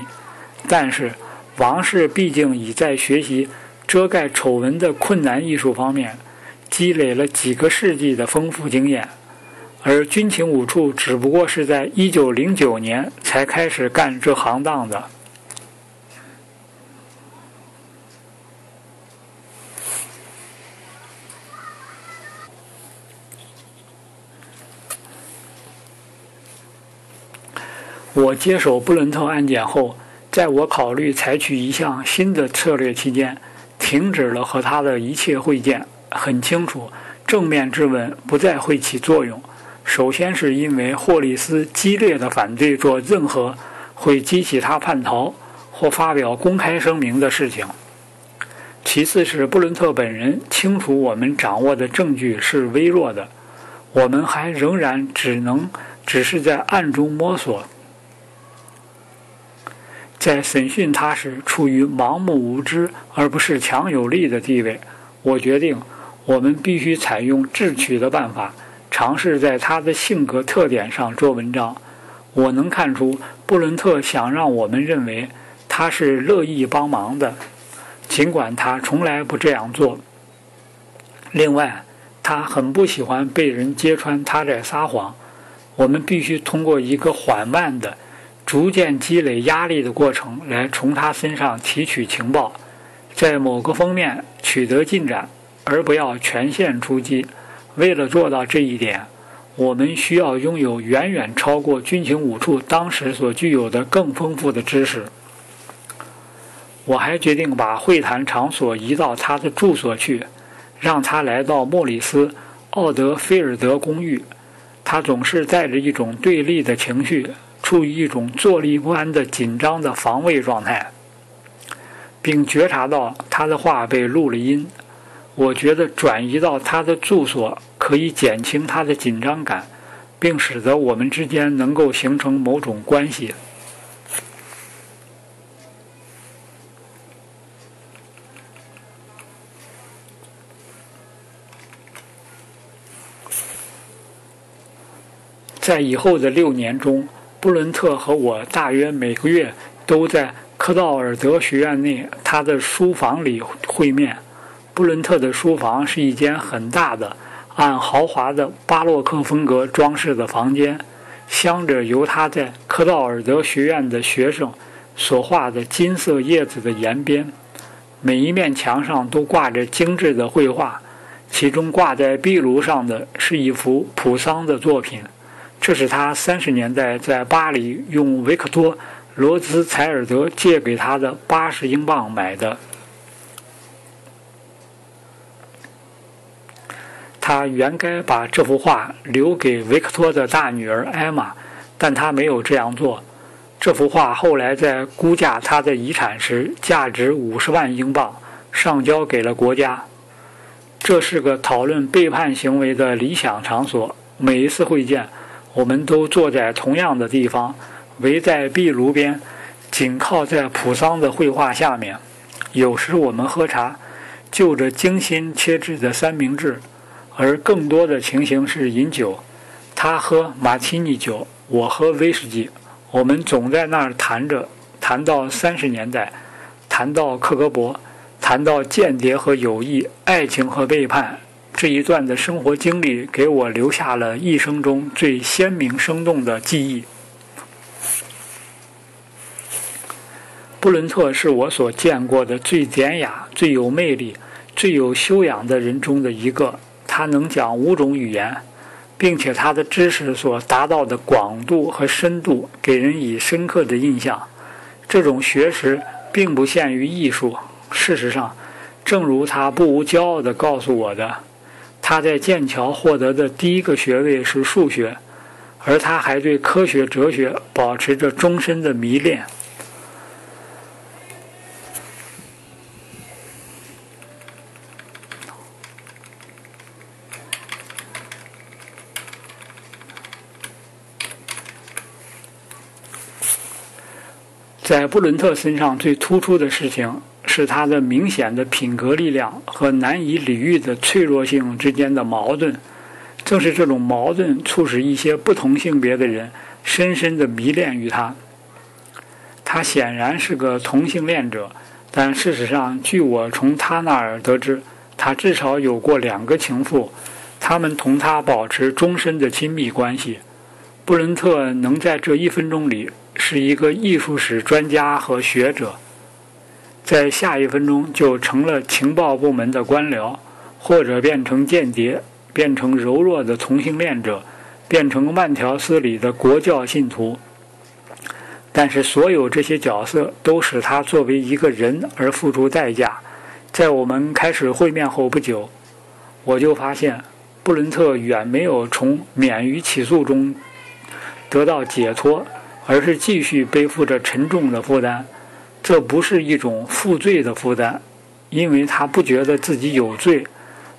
但是。王室毕竟已在学习遮盖丑闻的困难艺术方面积累了几个世纪的丰富经验，而军情五处只不过是在1909年才开始干这行当的。我接手布伦特案件后。在我考虑采取一项新的策略期间，停止了和他的一切会见。很清楚，正面质问不再会起作用。首先是因为霍利斯激烈的反对做任何会激起他叛逃或发表公开声明的事情；其次是布伦特本人清楚我们掌握的证据是微弱的，我们还仍然只能只是在暗中摸索。在审讯他时，处于盲目无知而不是强有力的地位。我决定，我们必须采用智取的办法，尝试在他的性格特点上做文章。我能看出，布伦特想让我们认为他是乐意帮忙的，尽管他从来不这样做。另外，他很不喜欢被人揭穿他在撒谎。我们必须通过一个缓慢的。逐渐积累压力的过程，来从他身上提取情报，在某个方面取得进展，而不要全线出击。为了做到这一点，我们需要拥有远远超过军情五处当时所具有的更丰富的知识。我还决定把会谈场所移到他的住所去，让他来到莫里斯·奥德菲尔德公寓。他总是带着一种对立的情绪。处于一种坐立不安的紧张的防卫状态，并觉察到他的话被录了音。我觉得转移到他的住所可以减轻他的紧张感，并使得我们之间能够形成某种关系。在以后的六年中，布伦特和我大约每个月都在科道尔德学院内他的书房里会面。布伦特的书房是一间很大的、按豪华的巴洛克风格装饰的房间，镶着由他在科道尔德学院的学生所画的金色叶子的沿边。每一面墙上都挂着精致的绘画，其中挂在壁炉上的是一幅普桑的作品。这是他三十年代在巴黎用维克多·罗兹采尔德借给他的八十英镑买的。他原该把这幅画留给维克托的大女儿艾玛，但他没有这样做。这幅画后来在估价他的遗产时，价值五十万英镑，上交给了国家。这是个讨论背叛行为的理想场所。每一次会见。我们都坐在同样的地方，围在壁炉边，紧靠在普桑的绘画下面。有时我们喝茶，就着精心切制的三明治，而更多的情形是饮酒。他喝马提尼酒，我喝威士忌。我们总在那儿谈着，谈到三十年代，谈到克格勃，谈到间谍和友谊，爱情和背叛。这一段的生活经历给我留下了一生中最鲜明生动的记忆。布伦特是我所见过的最典雅、最有魅力、最有修养的人中的一个。他能讲五种语言，并且他的知识所达到的广度和深度给人以深刻的印象。这种学识并不限于艺术。事实上，正如他不无骄傲地告诉我的。他在剑桥获得的第一个学位是数学，而他还对科学哲学保持着终身的迷恋。在布伦特身上最突出的事情。是他的明显的品格力量和难以理喻的脆弱性之间的矛盾，正是这种矛盾促使一些不同性别的人深深的迷恋于他。他显然是个同性恋者，但事实上，据我从他那儿得知，他至少有过两个情妇，他们同他保持终身的亲密关系。布伦特能在这一分钟里是一个艺术史专家和学者。在下一分钟就成了情报部门的官僚，或者变成间谍，变成柔弱的同性恋者，变成慢条斯理的国教信徒。但是，所有这些角色都使他作为一个人而付出代价。在我们开始会面后不久，我就发现布伦特远没有从免于起诉中得到解脱，而是继续背负着沉重的负担。这不是一种负罪的负担，因为他不觉得自己有罪，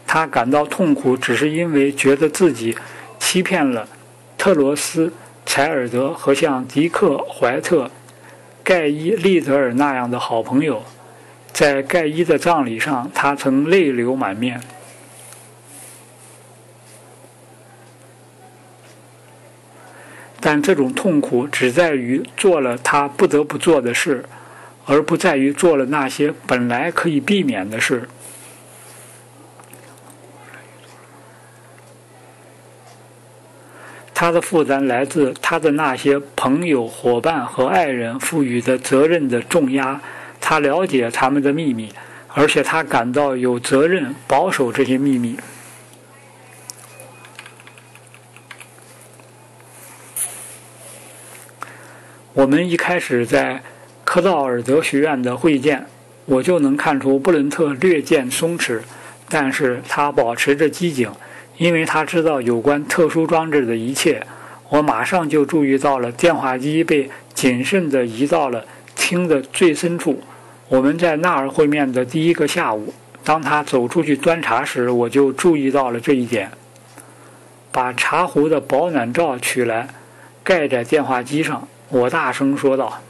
他感到痛苦，只是因为觉得自己欺骗了特罗斯、柴尔德和像迪克、怀特、盖伊、利泽尔那样的好朋友。在盖伊的葬礼上，他曾泪流满面。但这种痛苦只在于做了他不得不做的事。而不在于做了那些本来可以避免的事。他的负担来自他的那些朋友、伙伴和爱人赋予的责任的重压。他了解他们的秘密，而且他感到有责任保守这些秘密。我们一开始在。科道尔德学院的会见，我就能看出布伦特略见松弛，但是他保持着机警，因为他知道有关特殊装置的一切。我马上就注意到了电话机被谨慎地移到了厅的最深处。我们在那儿会面的第一个下午，当他走出去端茶时，我就注意到了这一点。把茶壶的保暖罩取来，盖在电话机上。我大声说道。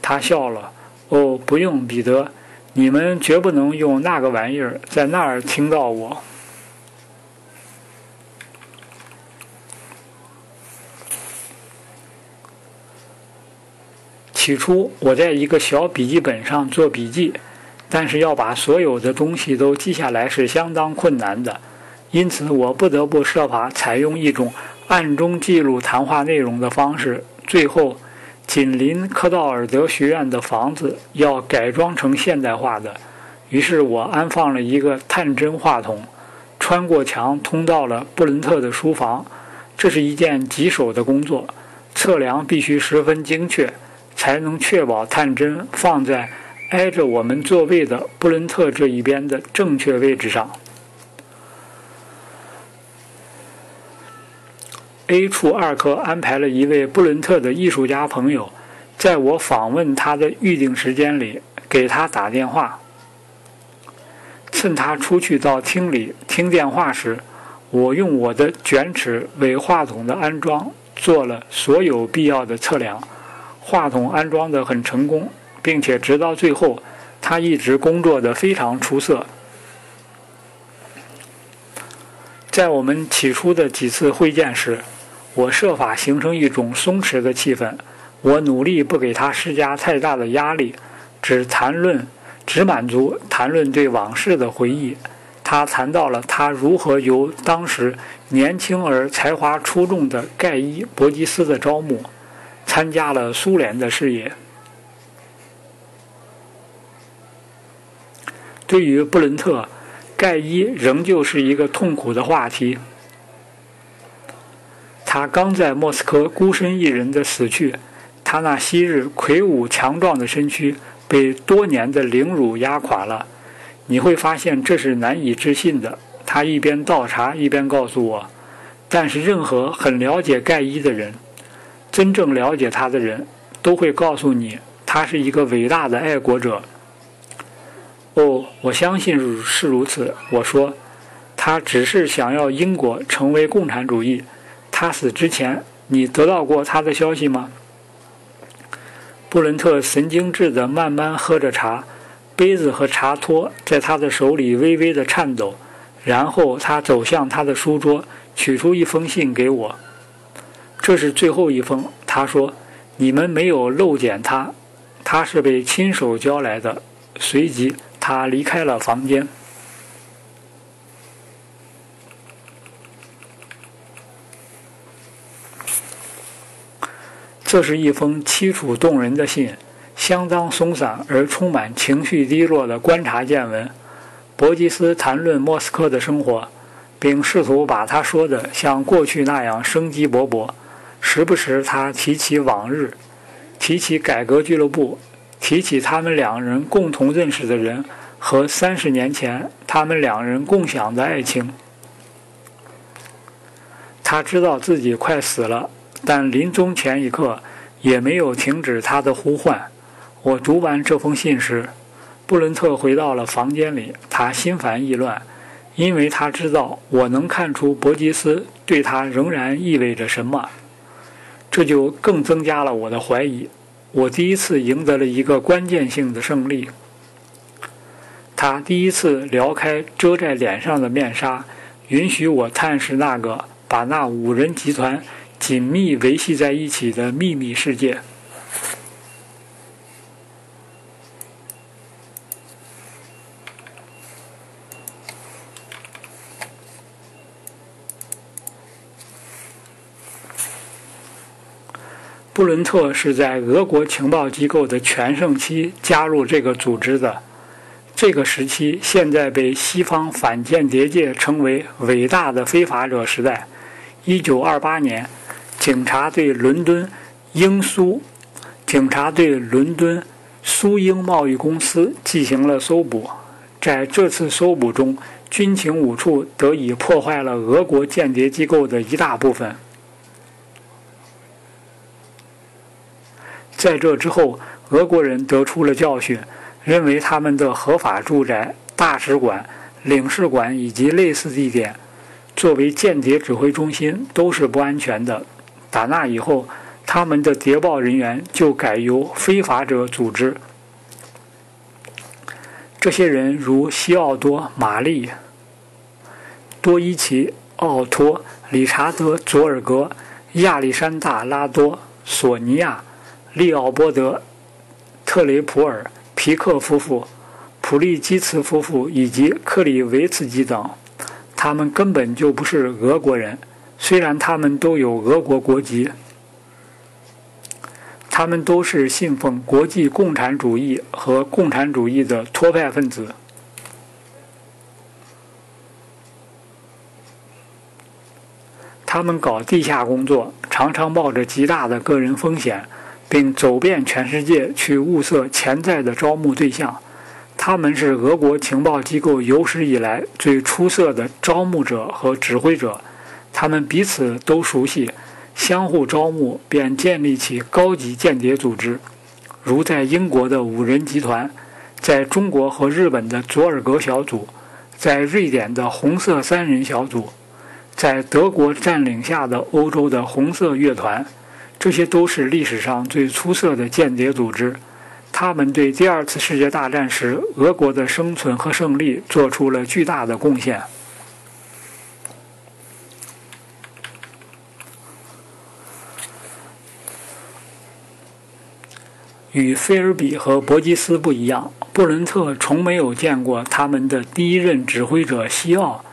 他笑了。哦，不用，彼得，你们绝不能用那个玩意儿在那儿听到我。起初，我在一个小笔记本上做笔记，但是要把所有的东西都记下来是相当困难的，因此我不得不设法采用一种暗中记录谈话内容的方式。最后。紧邻科道尔德学院的房子要改装成现代化的，于是我安放了一个探针话筒，穿过墙通到了布伦特的书房。这是一件棘手的工作，测量必须十分精确，才能确保探针放在挨着我们座位的布伦特这一边的正确位置上。A 处二科安排了一位布伦特的艺术家朋友，在我访问他的预定时间里给他打电话。趁他出去到厅里听电话时，我用我的卷尺为话筒的安装做了所有必要的测量。话筒安装得很成功，并且直到最后，他一直工作得非常出色。在我们起初的几次会见时，我设法形成一种松弛的气氛，我努力不给他施加太大的压力，只谈论，只满足谈论对往事的回忆。他谈到了他如何由当时年轻而才华出众的盖伊·伯吉斯的招募，参加了苏联的事业。对于布伦特，盖伊仍旧是一个痛苦的话题。他刚在莫斯科孤身一人的死去，他那昔日魁梧强壮的身躯被多年的凌辱压垮了。你会发现这是难以置信的。他一边倒茶一边告诉我。但是任何很了解盖伊的人，真正了解他的人，都会告诉你，他是一个伟大的爱国者。哦，我相信是如此。我说，他只是想要英国成为共产主义。他死之前，你得到过他的消息吗？布伦特神经质地慢慢喝着茶，杯子和茶托在他的手里微微地颤抖。然后他走向他的书桌，取出一封信给我。这是最后一封，他说：“你们没有漏检他，他是被亲手交来的。”随即，他离开了房间。这是一封凄楚动人的信，相当松散而充满情绪低落的观察见闻。伯吉斯谈论莫斯科的生活，并试图把他说的像过去那样生机勃勃。时不时，他提起往日，提起改革俱乐部，提起他们两人共同认识的人和三十年前他们两人共享的爱情。他知道自己快死了。但临终前一刻，也没有停止他的呼唤。我读完这封信时，布伦特回到了房间里。他心烦意乱，因为他知道我能看出伯吉斯对他仍然意味着什么。这就更增加了我的怀疑。我第一次赢得了一个关键性的胜利。他第一次撩开遮在脸上的面纱，允许我探视那个把那五人集团。紧密维系在一起的秘密世界。布伦特是在俄国情报机构的全盛期加入这个组织的。这个时期现在被西方反间谍界称为“伟大的非法者时代”。一九二八年。警察对伦敦英苏警察对伦敦苏英贸易公司进行了搜捕，在这次搜捕中，军情五处得以破坏了俄国间谍机构的一大部分。在这之后，俄国人得出了教训，认为他们的合法住宅大使馆、领事馆以及类似地点作为间谍指挥中心都是不安全的。打那以后，他们的谍报人员就改由非法者组织。这些人如西奥多·玛丽、多伊奇、奥托、理查德·佐尔格、亚历山大·拉多、索尼娅、利奥波德·特雷普尔。皮克夫妇、普利基茨夫妇以及克里维茨基等，他们根本就不是俄国人，虽然他们都有俄国国籍。他们都是信奉国际共产主义和共产主义的托派分子。他们搞地下工作，常常冒着极大的个人风险。并走遍全世界去物色潜在的招募对象，他们是俄国情报机构有史以来最出色的招募者和指挥者。他们彼此都熟悉，相互招募便建立起高级间谍组织，如在英国的五人集团，在中国和日本的佐尔格小组，在瑞典的红色三人小组，在德国占领下的欧洲的红色乐团。这些都是历史上最出色的间谍组织，他们对第二次世界大战时俄国的生存和胜利做出了巨大的贡献。与菲尔比和伯吉斯不一样，布伦特从没有见过他们的第一任指挥者西奥。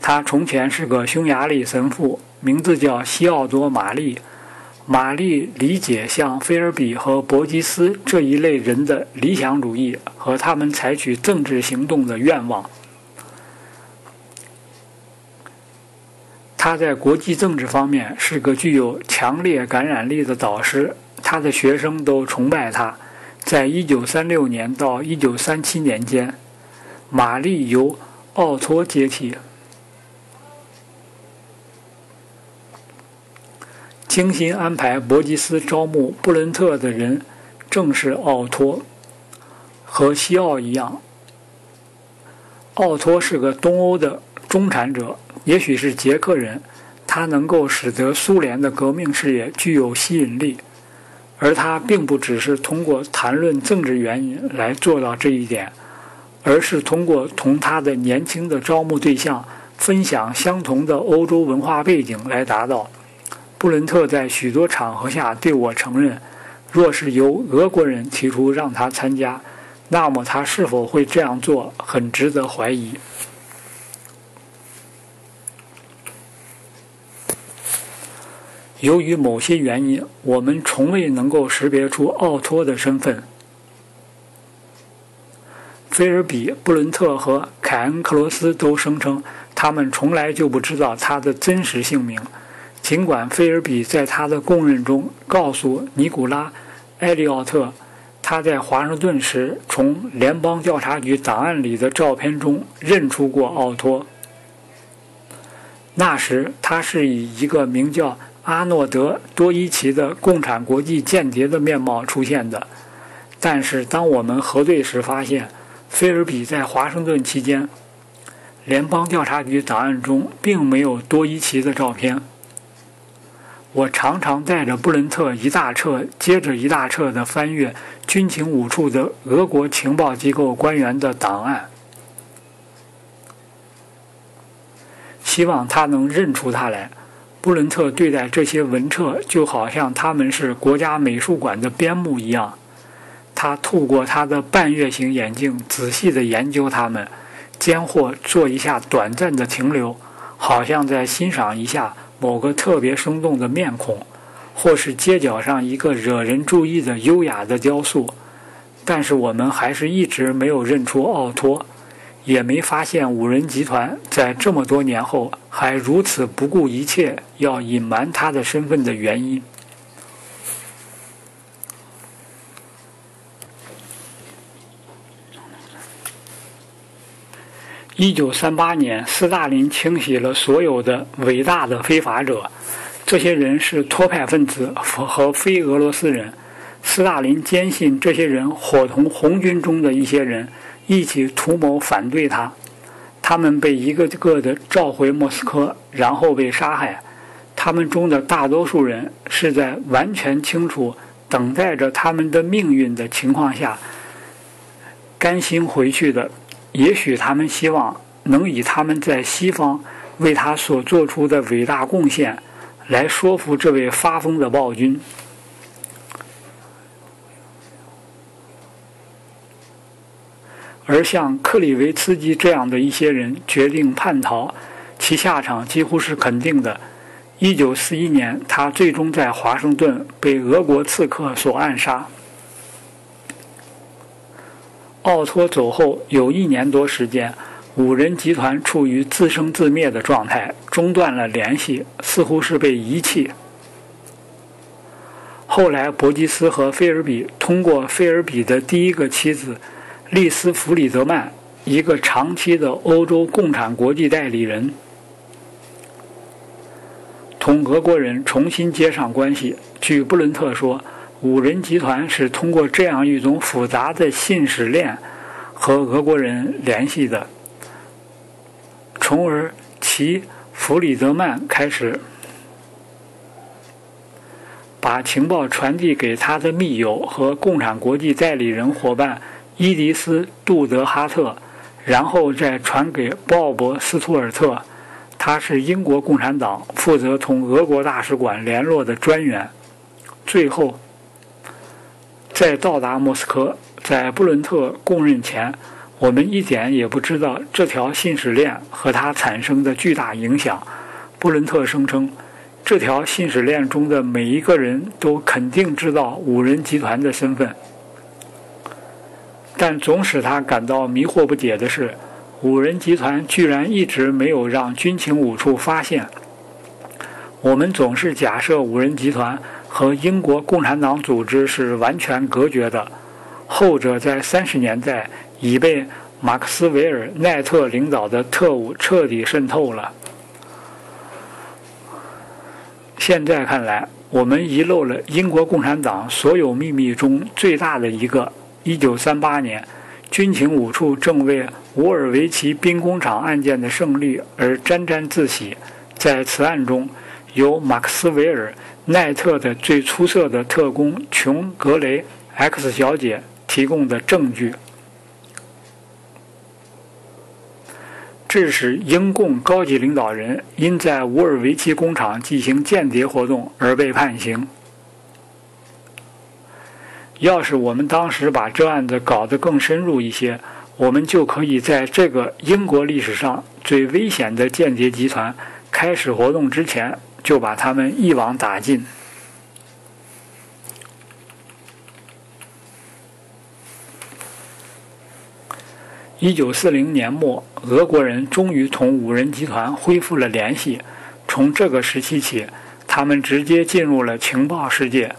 他从前是个匈牙利神父，名字叫西奥多·玛丽。玛丽理解像菲尔比和伯吉斯这一类人的理想主义和他们采取政治行动的愿望。他在国际政治方面是个具有强烈感染力的导师，他的学生都崇拜他。在一九三六年到一九三七年间，玛丽由奥托接替。精心安排伯吉斯招募布伦特的人，正是奥托。和西奥一样，奥托是个东欧的中产者，也许是捷克人。他能够使得苏联的革命事业具有吸引力，而他并不只是通过谈论政治原因来做到这一点，而是通过同他的年轻的招募对象分享相同的欧洲文化背景来达到。布伦特在许多场合下对我承认，若是由俄国人提出让他参加，那么他是否会这样做很值得怀疑。由于某些原因，我们从未能够识别出奥托的身份。菲尔比、布伦特和凯恩·克罗斯都声称，他们从来就不知道他的真实姓名。尽管菲尔比在他的供认中告诉尼古拉·埃利奥特，他在华盛顿时从联邦调查局档案里的照片中认出过奥托。那时他是以一个名叫阿诺德·多伊奇的共产国际间谍的面貌出现的。但是当我们核对时发现，菲尔比在华盛顿期间，联邦调查局档案中并没有多伊奇的照片。我常常带着布伦特一大册接着一大册地翻阅军情五处的俄国情报机构官员的档案，希望他能认出他来。布伦特对待这些文册就好像他们是国家美术馆的边牧一样，他透过他的半月形眼镜仔细地研究他们，间或做一下短暂的停留，好像在欣赏一下。某个特别生动的面孔，或是街角上一个惹人注意的优雅的雕塑，但是我们还是一直没有认出奥托，也没发现五人集团在这么多年后还如此不顾一切要隐瞒他的身份的原因。一九三八年，斯大林清洗了所有的伟大的非法者，这些人是托派分子和非俄罗斯人。斯大林坚信这些人伙同红军中的一些人一起图谋反对他。他们被一个个的召回莫斯科，然后被杀害。他们中的大多数人是在完全清楚等待着他们的命运的情况下，甘心回去的。也许他们希望能以他们在西方为他所做出的伟大贡献，来说服这位发疯的暴君。而像克里维茨基这样的一些人决定叛逃，其下场几乎是肯定的。一九四一年，他最终在华盛顿被俄国刺客所暗杀。奥托走后有一年多时间，五人集团处于自生自灭的状态，中断了联系，似乎是被遗弃。后来，伯吉斯和菲尔比通过菲尔比的第一个妻子。利斯弗里德曼，一个长期的欧洲共产国际代理人，同俄国人重新接上关系。据布伦特说，五人集团是通过这样一种复杂的信使链和俄国人联系的，从而其弗里德曼开始把情报传递给他的密友和共产国际代理人伙伴。伊迪斯·杜德哈特，然后再传给鲍勃·斯图尔特，他是英国共产党负责同俄国大使馆联络的专员。最后，在到达莫斯科，在布伦特供认前，我们一点也不知道这条信使链和它产生的巨大影响。布伦特声称，这条信使链中的每一个人都肯定知道五人集团的身份。但总使他感到迷惑不解的是，五人集团居然一直没有让军情五处发现。我们总是假设五人集团和英国共产党组织是完全隔绝的，后者在三十年代已被马克斯韦尔奈特领导的特务彻底渗透了。现在看来，我们遗漏了英国共产党所有秘密中最大的一个。一九三八年，军情五处正为乌尔维奇兵工厂案件的胜利而沾沾自喜。在此案中，由马克斯韦尔奈特的最出色的特工琼格雷 X 小姐提供的证据，致使英共高级领导人因在乌尔维奇工厂进行间谍活动而被判刑。要是我们当时把这案子搞得更深入一些，我们就可以在这个英国历史上最危险的间谍集团开始活动之前，就把他们一网打尽。一九四零年末，俄国人终于同五人集团恢复了联系。从这个时期起，他们直接进入了情报世界。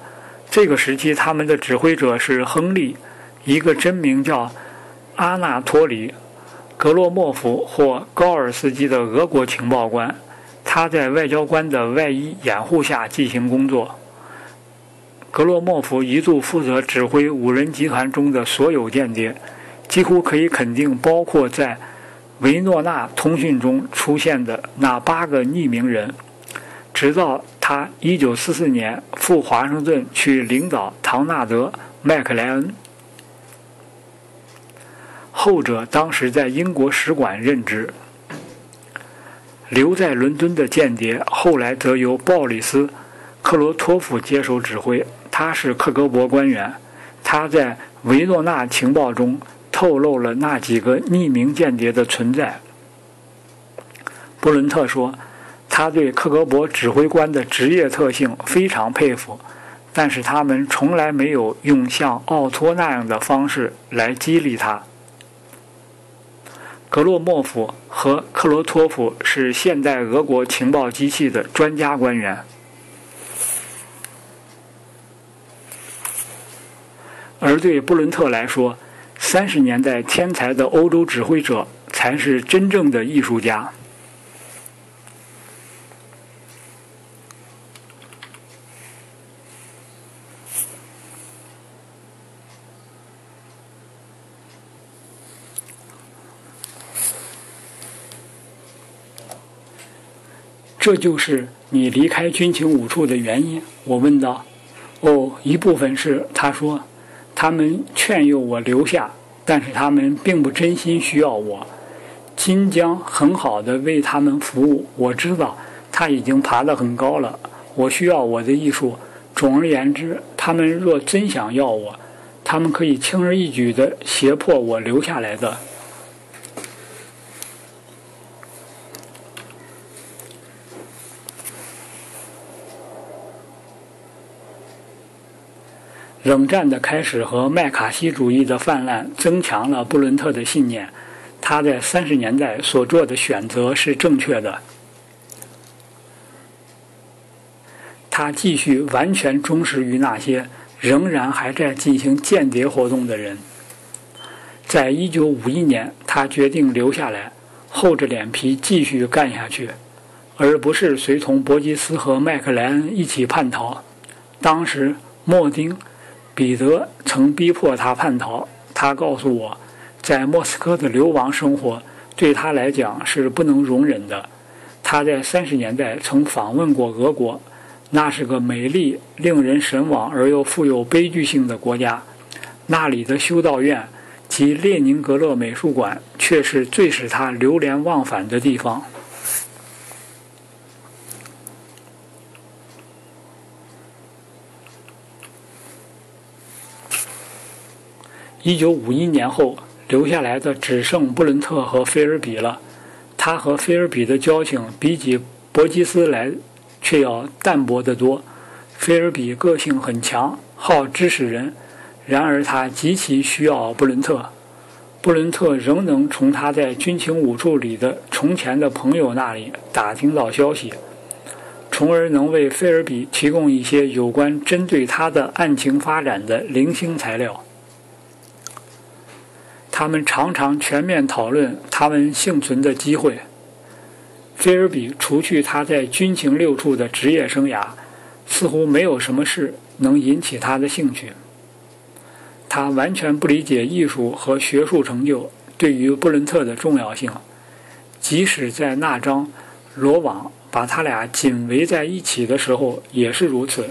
这个时期，他们的指挥者是亨利，一个真名叫阿纳托里·格洛莫夫或高尔斯基的俄国情报官。他在外交官的外衣掩护下进行工作。格洛莫夫一度负责指挥五人集团中的所有间谍，几乎可以肯定，包括在维诺纳通讯中出现的那八个匿名人，直到。他1944年赴华盛顿去领导唐纳德·麦克莱恩，后者当时在英国使馆任职。留在伦敦的间谍后来则由鲍里斯·克罗托夫接手指挥，他是克格勃官员。他在维诺纳情报中透露了那几个匿名间谍的存在。布伦特说。他对克格勃指挥官的职业特性非常佩服，但是他们从来没有用像奥托那样的方式来激励他。格洛莫夫和克罗托夫是现代俄国情报机器的专家官员，而对布伦特来说，三十年代天才的欧洲指挥者才是真正的艺术家。这就是你离开军情五处的原因？我问道。哦，一部分是，他说，他们劝诱我留下，但是他们并不真心需要我。金将很好的为他们服务，我知道他已经爬得很高了。我需要我的艺术。总而言之，他们若真想要我，他们可以轻而易举地胁迫我留下来的。冷战的开始和麦卡锡主义的泛滥，增强了布伦特的信念：他在三十年代所做的选择是正确的。他继续完全忠实于那些仍然还在进行间谍活动的人。在一九五一年，他决定留下来，厚着脸皮继续干下去，而不是随同伯吉斯和麦克莱恩一起叛逃。当时，莫丁。彼得曾逼迫他叛逃。他告诉我，在莫斯科的流亡生活对他来讲是不能容忍的。他在三十年代曾访问过俄国，那是个美丽、令人神往而又富有悲剧性的国家。那里的修道院及列宁格勒美术馆却是最使他流连忘返的地方。一九五一年后，留下来的只剩布伦特和菲尔比了。他和菲尔比的交情比起伯吉斯来，却要淡薄得多。菲尔比个性很强，好指使人，然而他极其需要布伦特。布伦特仍能从他在军情五处里的从前的朋友那里打听到消息，从而能为菲尔比提供一些有关针对他的案情发展的零星材料。他们常常全面讨论他们幸存的机会。菲尔比除去他在军情六处的职业生涯，似乎没有什么事能引起他的兴趣。他完全不理解艺术和学术成就对于布伦特的重要性，即使在那张罗网把他俩紧围在一起的时候也是如此。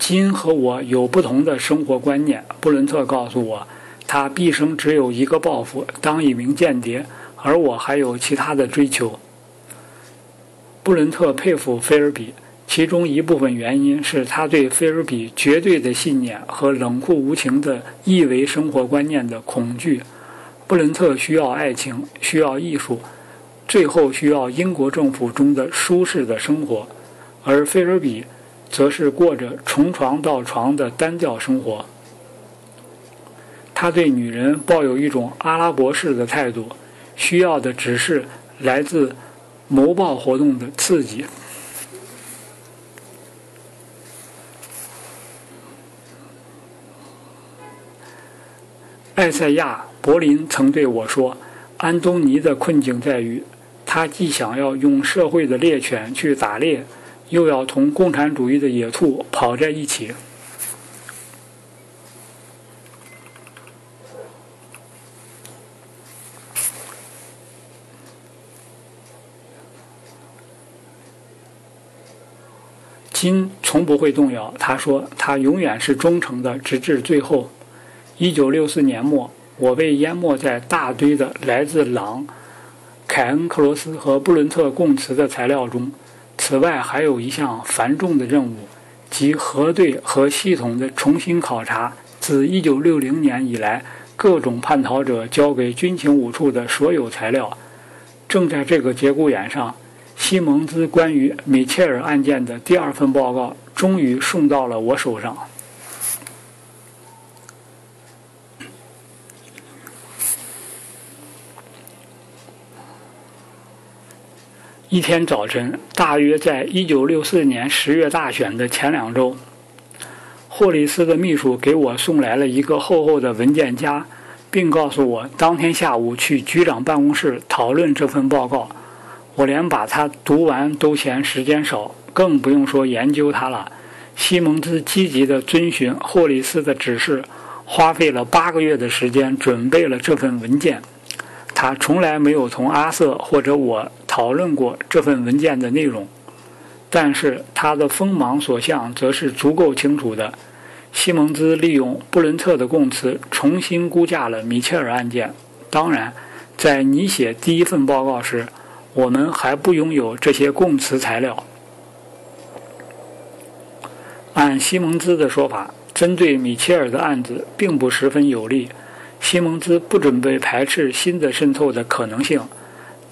金和我有不同的生活观念。布伦特告诉我，他毕生只有一个抱负，当一名间谍，而我还有其他的追求。布伦特佩服菲尔比，其中一部分原因是他对菲尔比绝对的信念和冷酷无情的异维生活观念的恐惧。布伦特需要爱情，需要艺术，最后需要英国政府中的舒适的生活，而菲尔比。则是过着从床到床的单调生活。他对女人抱有一种阿拉伯式的态度，需要的只是来自谋报活动的刺激。艾塞亚·柏林曾对我说：“安东尼的困境在于，他既想要用社会的猎犬去打猎。”又要同共产主义的野兔跑在一起。金从不会动摇，他说他永远是忠诚的，直至最后。一九六四年末，我被淹没在大堆的来自朗、凯恩克罗斯和布伦特供词的材料中。此外，还有一项繁重的任务，即核对和系统的重新考察自1960年以来各种叛逃者交给军情五处的所有材料。正在这个节骨眼上，西蒙兹关于米切尔案件的第二份报告终于送到了我手上。一天早晨，大约在一九六四年十月大选的前两周，霍利斯的秘书给我送来了一个厚厚的文件夹，并告诉我当天下午去局长办公室讨论这份报告。我连把它读完都嫌时间少，更不用说研究它了。西蒙兹积极地遵循霍利斯的指示，花费了八个月的时间准备了这份文件。他从来没有从阿瑟或者我讨论过这份文件的内容，但是他的锋芒所向则是足够清楚的。西蒙兹利用布伦特的供词重新估价了米切尔案件。当然，在你写第一份报告时，我们还不拥有这些供词材料。按西蒙兹的说法，针对米切尔的案子并不十分有利。西蒙兹不准备排斥新的渗透的可能性，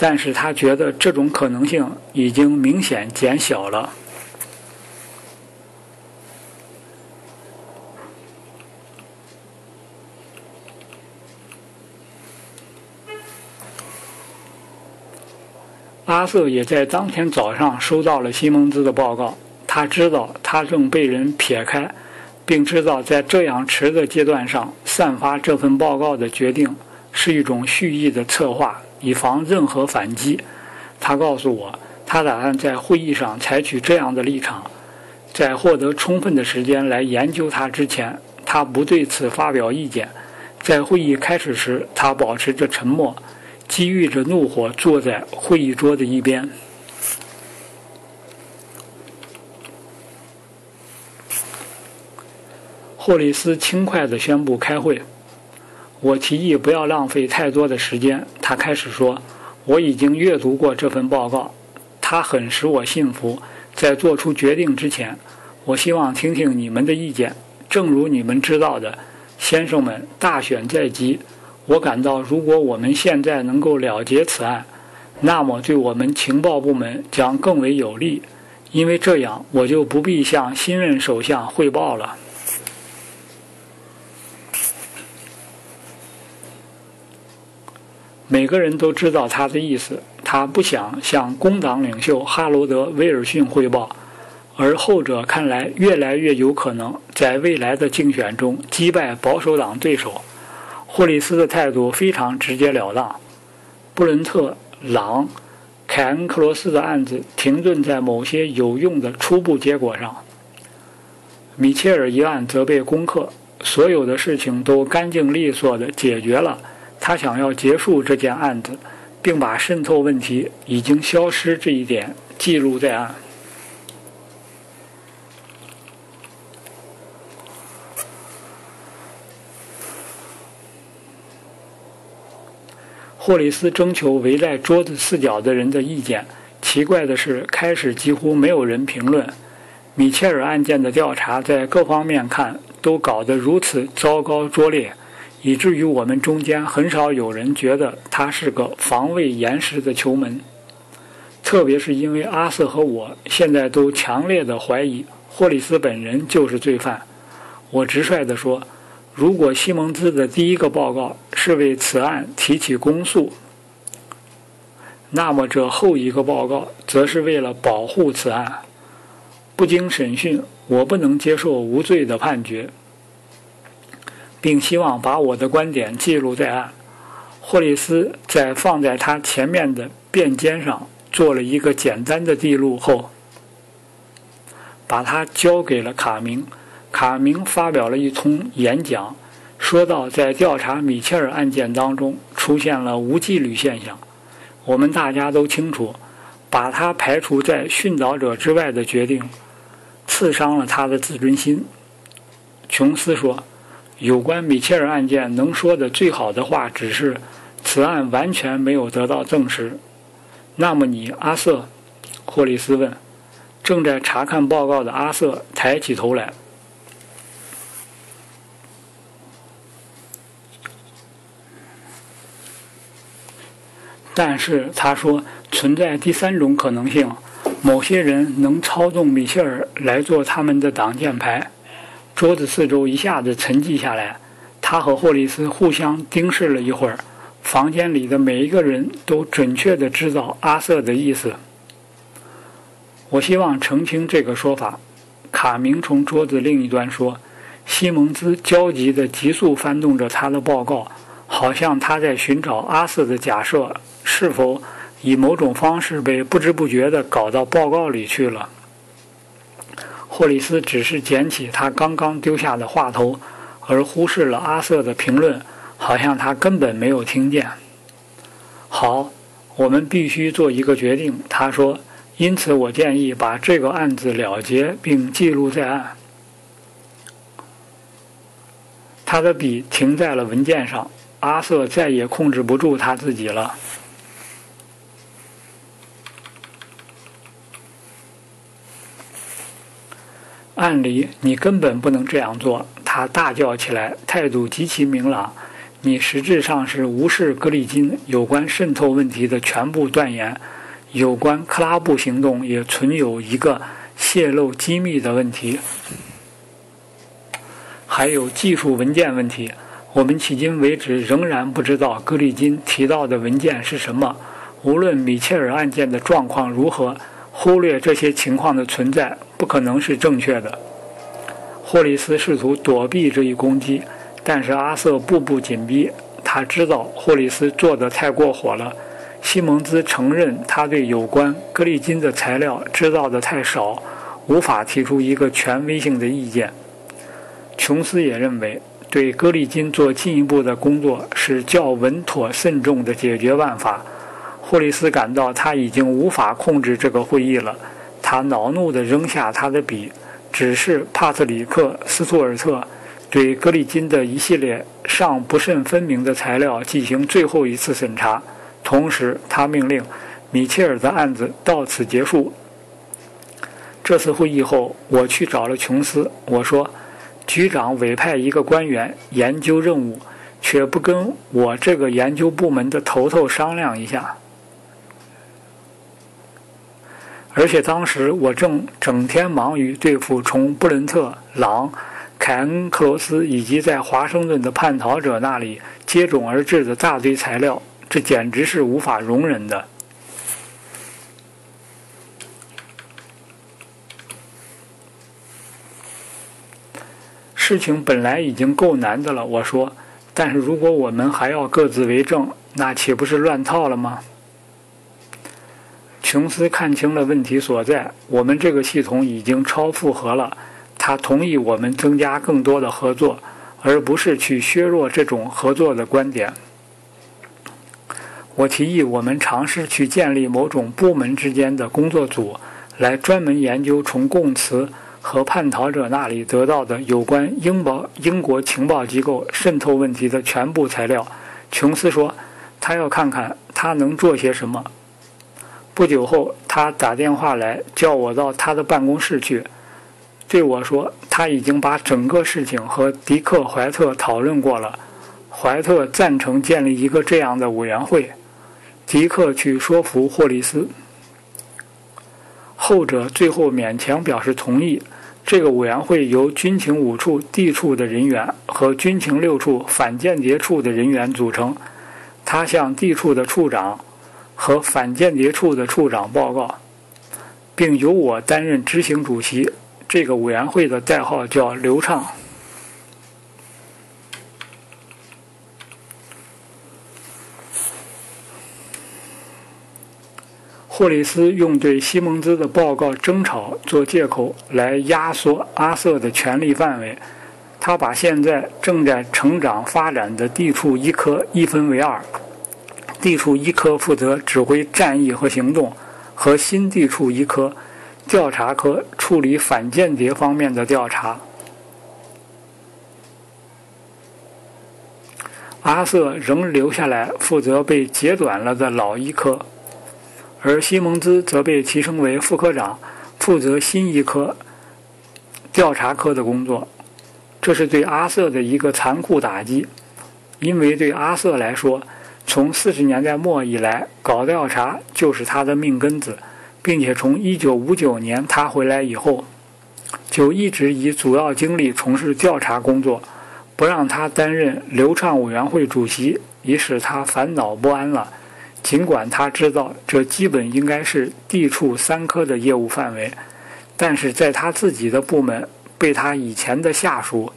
但是他觉得这种可能性已经明显减小了。阿瑟也在当天早上收到了西蒙兹的报告。他知道他正被人撇开，并知道在这样迟的阶段上散发这份报告的决定是一种蓄意的策划，以防任何反击。他告诉我，他打算在会议上采取这样的立场。在获得充分的时间来研究它之前，他不对此发表意见。在会议开始时，他保持着沉默，积郁着怒火，坐在会议桌的一边。霍利斯轻快地宣布开会。我提议不要浪费太多的时间。他开始说：“我已经阅读过这份报告，它很使我信服。在做出决定之前，我希望听听你们的意见。正如你们知道的，先生们，大选在即。我感到，如果我们现在能够了结此案，那么对我们情报部门将更为有利，因为这样我就不必向新任首相汇报了。”每个人都知道他的意思，他不想向工党领袖哈罗德·威尔逊汇报，而后者看来越来越有可能在未来的竞选中击败保守党对手。霍利斯的态度非常直截了当。布伦特、朗、凯恩克罗斯的案子停顿在某些有用的初步结果上，米切尔一案则被攻克，所有的事情都干净利索地解决了。他想要结束这件案子，并把渗透问题已经消失这一点记录在案。霍里斯征求围在桌子四角的人的意见。奇怪的是，开始几乎没有人评论米切尔案件的调查，在各方面看都搞得如此糟糕拙劣。以至于我们中间很少有人觉得他是个防卫严实的球门，特别是因为阿瑟和我现在都强烈的怀疑霍利斯本人就是罪犯。我直率地说，如果西蒙兹的第一个报告是为此案提起公诉，那么这后一个报告则是为了保护此案。不经审讯，我不能接受无罪的判决。并希望把我的观点记录在案。霍利斯在放在他前面的便笺上做了一个简单的记录后，把它交给了卡明。卡明发表了一通演讲，说到在调查米切尔案件当中出现了无纪律现象。我们大家都清楚，把他排除在殉道者之外的决定，刺伤了他的自尊心。琼斯说。有关米切尔案件能说的最好的话，只是此案完全没有得到证实。那么你，阿瑟？霍利斯问。正在查看报告的阿瑟抬起头来。但是他说，存在第三种可能性：某些人能操纵米切尔来做他们的挡箭牌。桌子四周一下子沉寂下来，他和霍利斯互相盯视了一会儿。房间里的每一个人都准确地知道阿瑟的意思。我希望澄清这个说法。卡明从桌子另一端说：“西蒙兹焦急地急速翻动着他的报告，好像他在寻找阿瑟的假设是否以某种方式被不知不觉地搞到报告里去了。”霍里斯只是捡起他刚刚丢下的话头，而忽视了阿瑟的评论，好像他根本没有听见。好，我们必须做一个决定，他说。因此，我建议把这个案子了结并记录在案。他的笔停在了文件上，阿瑟再也控制不住他自己了。按理你根本不能这样做，他大叫起来，态度极其明朗。你实质上是无视格里金有关渗透问题的全部断言。有关克拉布行动也存有一个泄露机密的问题，还有技术文件问题。我们迄今为止仍然不知道格里金提到的文件是什么。无论米切尔案件的状况如何，忽略这些情况的存在不可能是正确的。霍利斯试图躲避这一攻击，但是阿瑟步步紧逼。他知道霍利斯做得太过火了。西蒙兹承认，他对有关格里金的材料知道的太少，无法提出一个权威性的意见。琼斯也认为，对格里金做进一步的工作是较稳妥慎重的解决办法。霍利斯感到他已经无法控制这个会议了，他恼怒地扔下他的笔，指示帕特里克·斯图尔特对格里金的一系列尚不甚分明的材料进行最后一次审查。同时，他命令米切尔的案子到此结束。这次会议后，我去找了琼斯。我说：“局长委派一个官员研究任务，却不跟我这个研究部门的头头商量一下。而且当时我正整天忙于对付从布伦特、朗、凯恩克罗斯以及在华盛顿的叛逃者那里接踵而至的大堆材料。”这简直是无法容忍的。事情本来已经够难的了，我说。但是如果我们还要各自为政，那岂不是乱套了吗？琼斯看清了问题所在。我们这个系统已经超负荷了。他同意我们增加更多的合作，而不是去削弱这种合作的观点。我提议我们尝试去建立某种部门之间的工作组，来专门研究从供词和叛逃者那里得到的有关英国英国情报机构渗透问题的全部材料。琼斯说，他要看看他能做些什么。不久后，他打电话来叫我到他的办公室去，对我说他已经把整个事情和迪克·怀特讨论过了，怀特赞成建立一个这样的委员会。迪克去说服霍利斯，后者最后勉强表示同意。这个委员会由军情五处地处的人员和军情六处反间谍处的人员组成。他向地处的处长和反间谍处的处长报告，并由我担任执行主席。这个委员会的代号叫“流畅”。霍里斯用对西蒙兹的报告争吵做借口来压缩阿瑟的权力范围。他把现在正在成长发展的地处一科一分为二：地处一科负责指挥战役和行动，和新地处一科调查科处理反间谍方面的调查。阿瑟仍留下来负责被截短了的老一科。而西蒙兹则被提升为副科长，负责新一科调查科的工作。这是对阿瑟的一个残酷打击，因为对阿瑟来说，从四十年代末以来，搞调查就是他的命根子，并且从一九五九年他回来以后，就一直以主要精力从事调查工作。不让他担任流畅委员会主席，已使他烦恼不安了。尽管他知道这基本应该是地处三科的业务范围，但是在他自己的部门被他以前的下属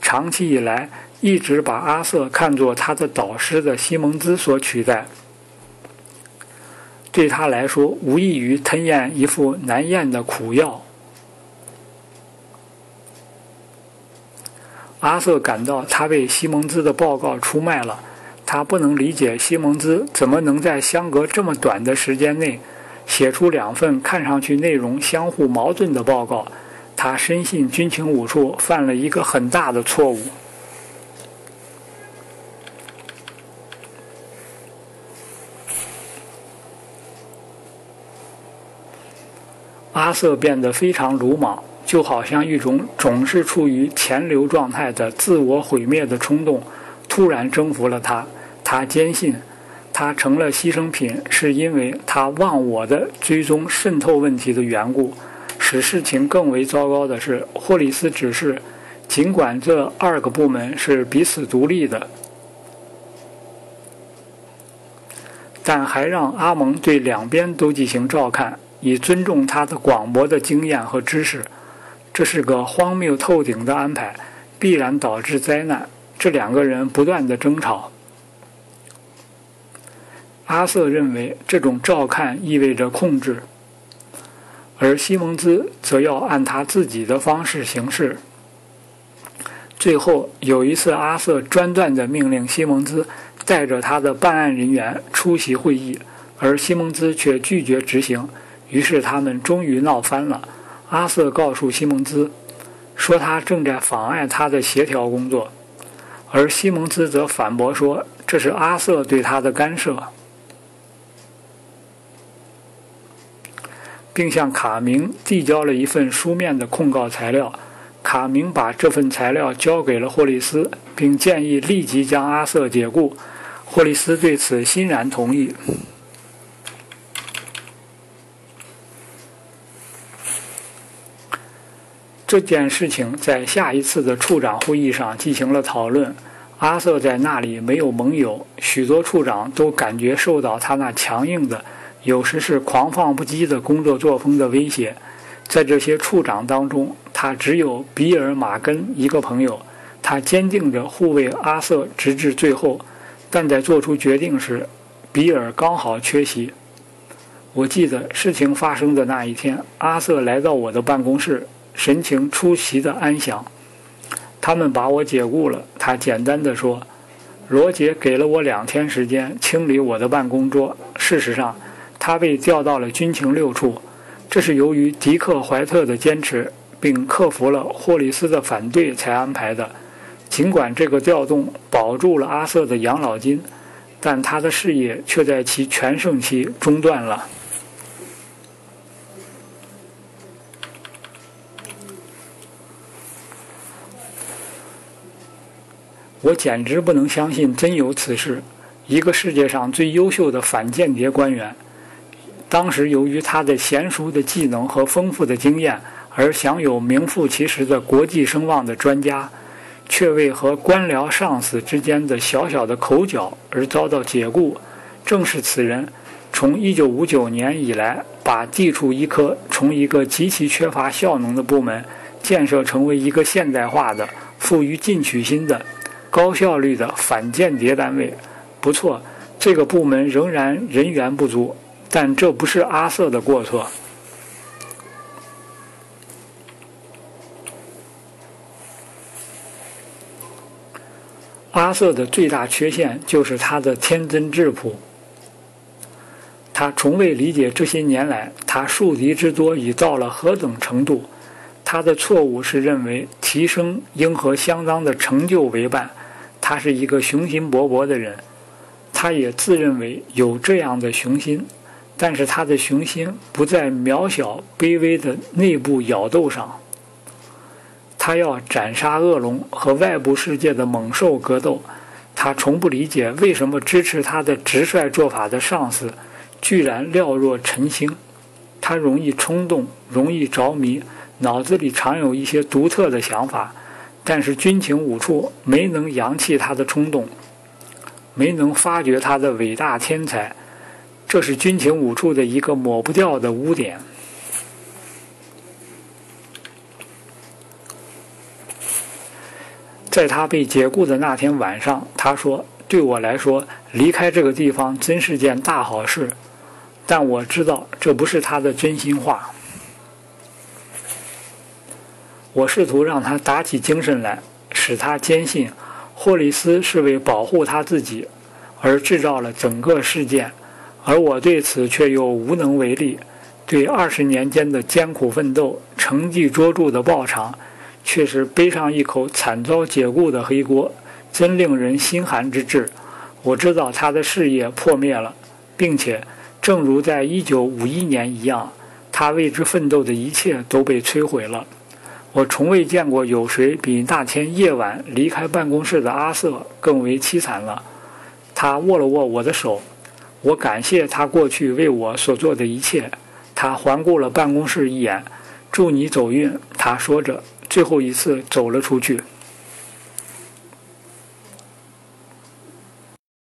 长期以来一直把阿瑟看作他的导师的西蒙兹所取代，对他来说无异于吞咽一副难咽的苦药。阿瑟感到他被西蒙兹的报告出卖了。他不能理解西蒙兹怎么能在相隔这么短的时间内写出两份看上去内容相互矛盾的报告。他深信军情五处犯了一个很大的错误。阿瑟变得非常鲁莽，就好像一种总是处于潜流状态的自我毁灭的冲动突然征服了他。他坚信，他成了牺牲品，是因为他忘我的追踪渗透问题的缘故。使事情更为糟糕的是，霍里斯指示，尽管这二个部门是彼此独立的，但还让阿蒙对两边都进行照看，以尊重他的广博的经验和知识。这是个荒谬透顶的安排，必然导致灾难。这两个人不断的争吵。阿瑟认为这种照看意味着控制，而西蒙兹则要按他自己的方式行事。最后有一次，阿瑟专断地命令西蒙兹带着他的办案人员出席会议，而西蒙兹却拒绝执行。于是他们终于闹翻了。阿瑟告诉西蒙兹，说他正在妨碍他的协调工作，而西蒙兹则反驳说这是阿瑟对他的干涉。并向卡明递交了一份书面的控告材料。卡明把这份材料交给了霍利斯，并建议立即将阿瑟解雇。霍利斯对此欣然同意。这件事情在下一次的处长会议上进行了讨论。阿瑟在那里没有盟友，许多处长都感觉受到他那强硬的。有时是狂放不羁的工作作风的威胁，在这些处长当中，他只有比尔·马根一个朋友。他坚定地护卫阿瑟直至最后，但在做出决定时，比尔刚好缺席。我记得事情发生的那一天，阿瑟来到我的办公室，神情出奇的安详。他们把我解雇了，他简单的说。罗杰给了我两天时间清理我的办公桌。事实上，他被调到了军情六处，这是由于迪克·怀特的坚持，并克服了霍利斯的反对才安排的。尽管这个调动保住了阿瑟的养老金，但他的事业却在其全盛期中断了。我简直不能相信真有此事！一个世界上最优秀的反间谍官员。当时，由于他的娴熟的技能和丰富的经验而享有名副其实的国际声望的专家，却为和官僚上司之间的小小的口角而遭到解雇。正是此人，从1959年以来，把地处一科从一个极其缺乏效能的部门建设成为一个现代化的、富于进取心的、高效率的反间谍单位。不错，这个部门仍然人员不足。但这不是阿瑟的过错。阿瑟的最大缺陷就是他的天真质朴。他从未理解这些年来他树敌之多已到了何等程度。他的错误是认为提升应和相当的成就为伴。他是一个雄心勃勃的人，他也自认为有这样的雄心。但是他的雄心不在渺小卑微的内部咬斗上，他要斩杀恶龙和外部世界的猛兽格斗。他从不理解为什么支持他的直率做法的上司，居然料若晨星。他容易冲动，容易着迷，脑子里常有一些独特的想法。但是军情五处没能扬弃他的冲动，没能发掘他的伟大天才。这是军情五处的一个抹不掉的污点。在他被解雇的那天晚上，他说：“对我来说，离开这个地方真是件大好事。”但我知道这不是他的真心话。我试图让他打起精神来，使他坚信霍利斯是为保护他自己而制造了整个事件，而我对此却又无能为力。对二十年间的艰苦奋斗、成绩卓著的报偿，却是背上一口惨遭解雇的黑锅，真令人心寒之至。我知道他的事业破灭了，并且，正如在一九五一年一样，他为之奋斗的一切都被摧毁了。我从未见过有谁比那天夜晚离开办公室的阿瑟更为凄惨了。他握了握我的手，我感谢他过去为我所做的一切。他环顾了办公室一眼，祝你走运。他说着，最后一次走了出去。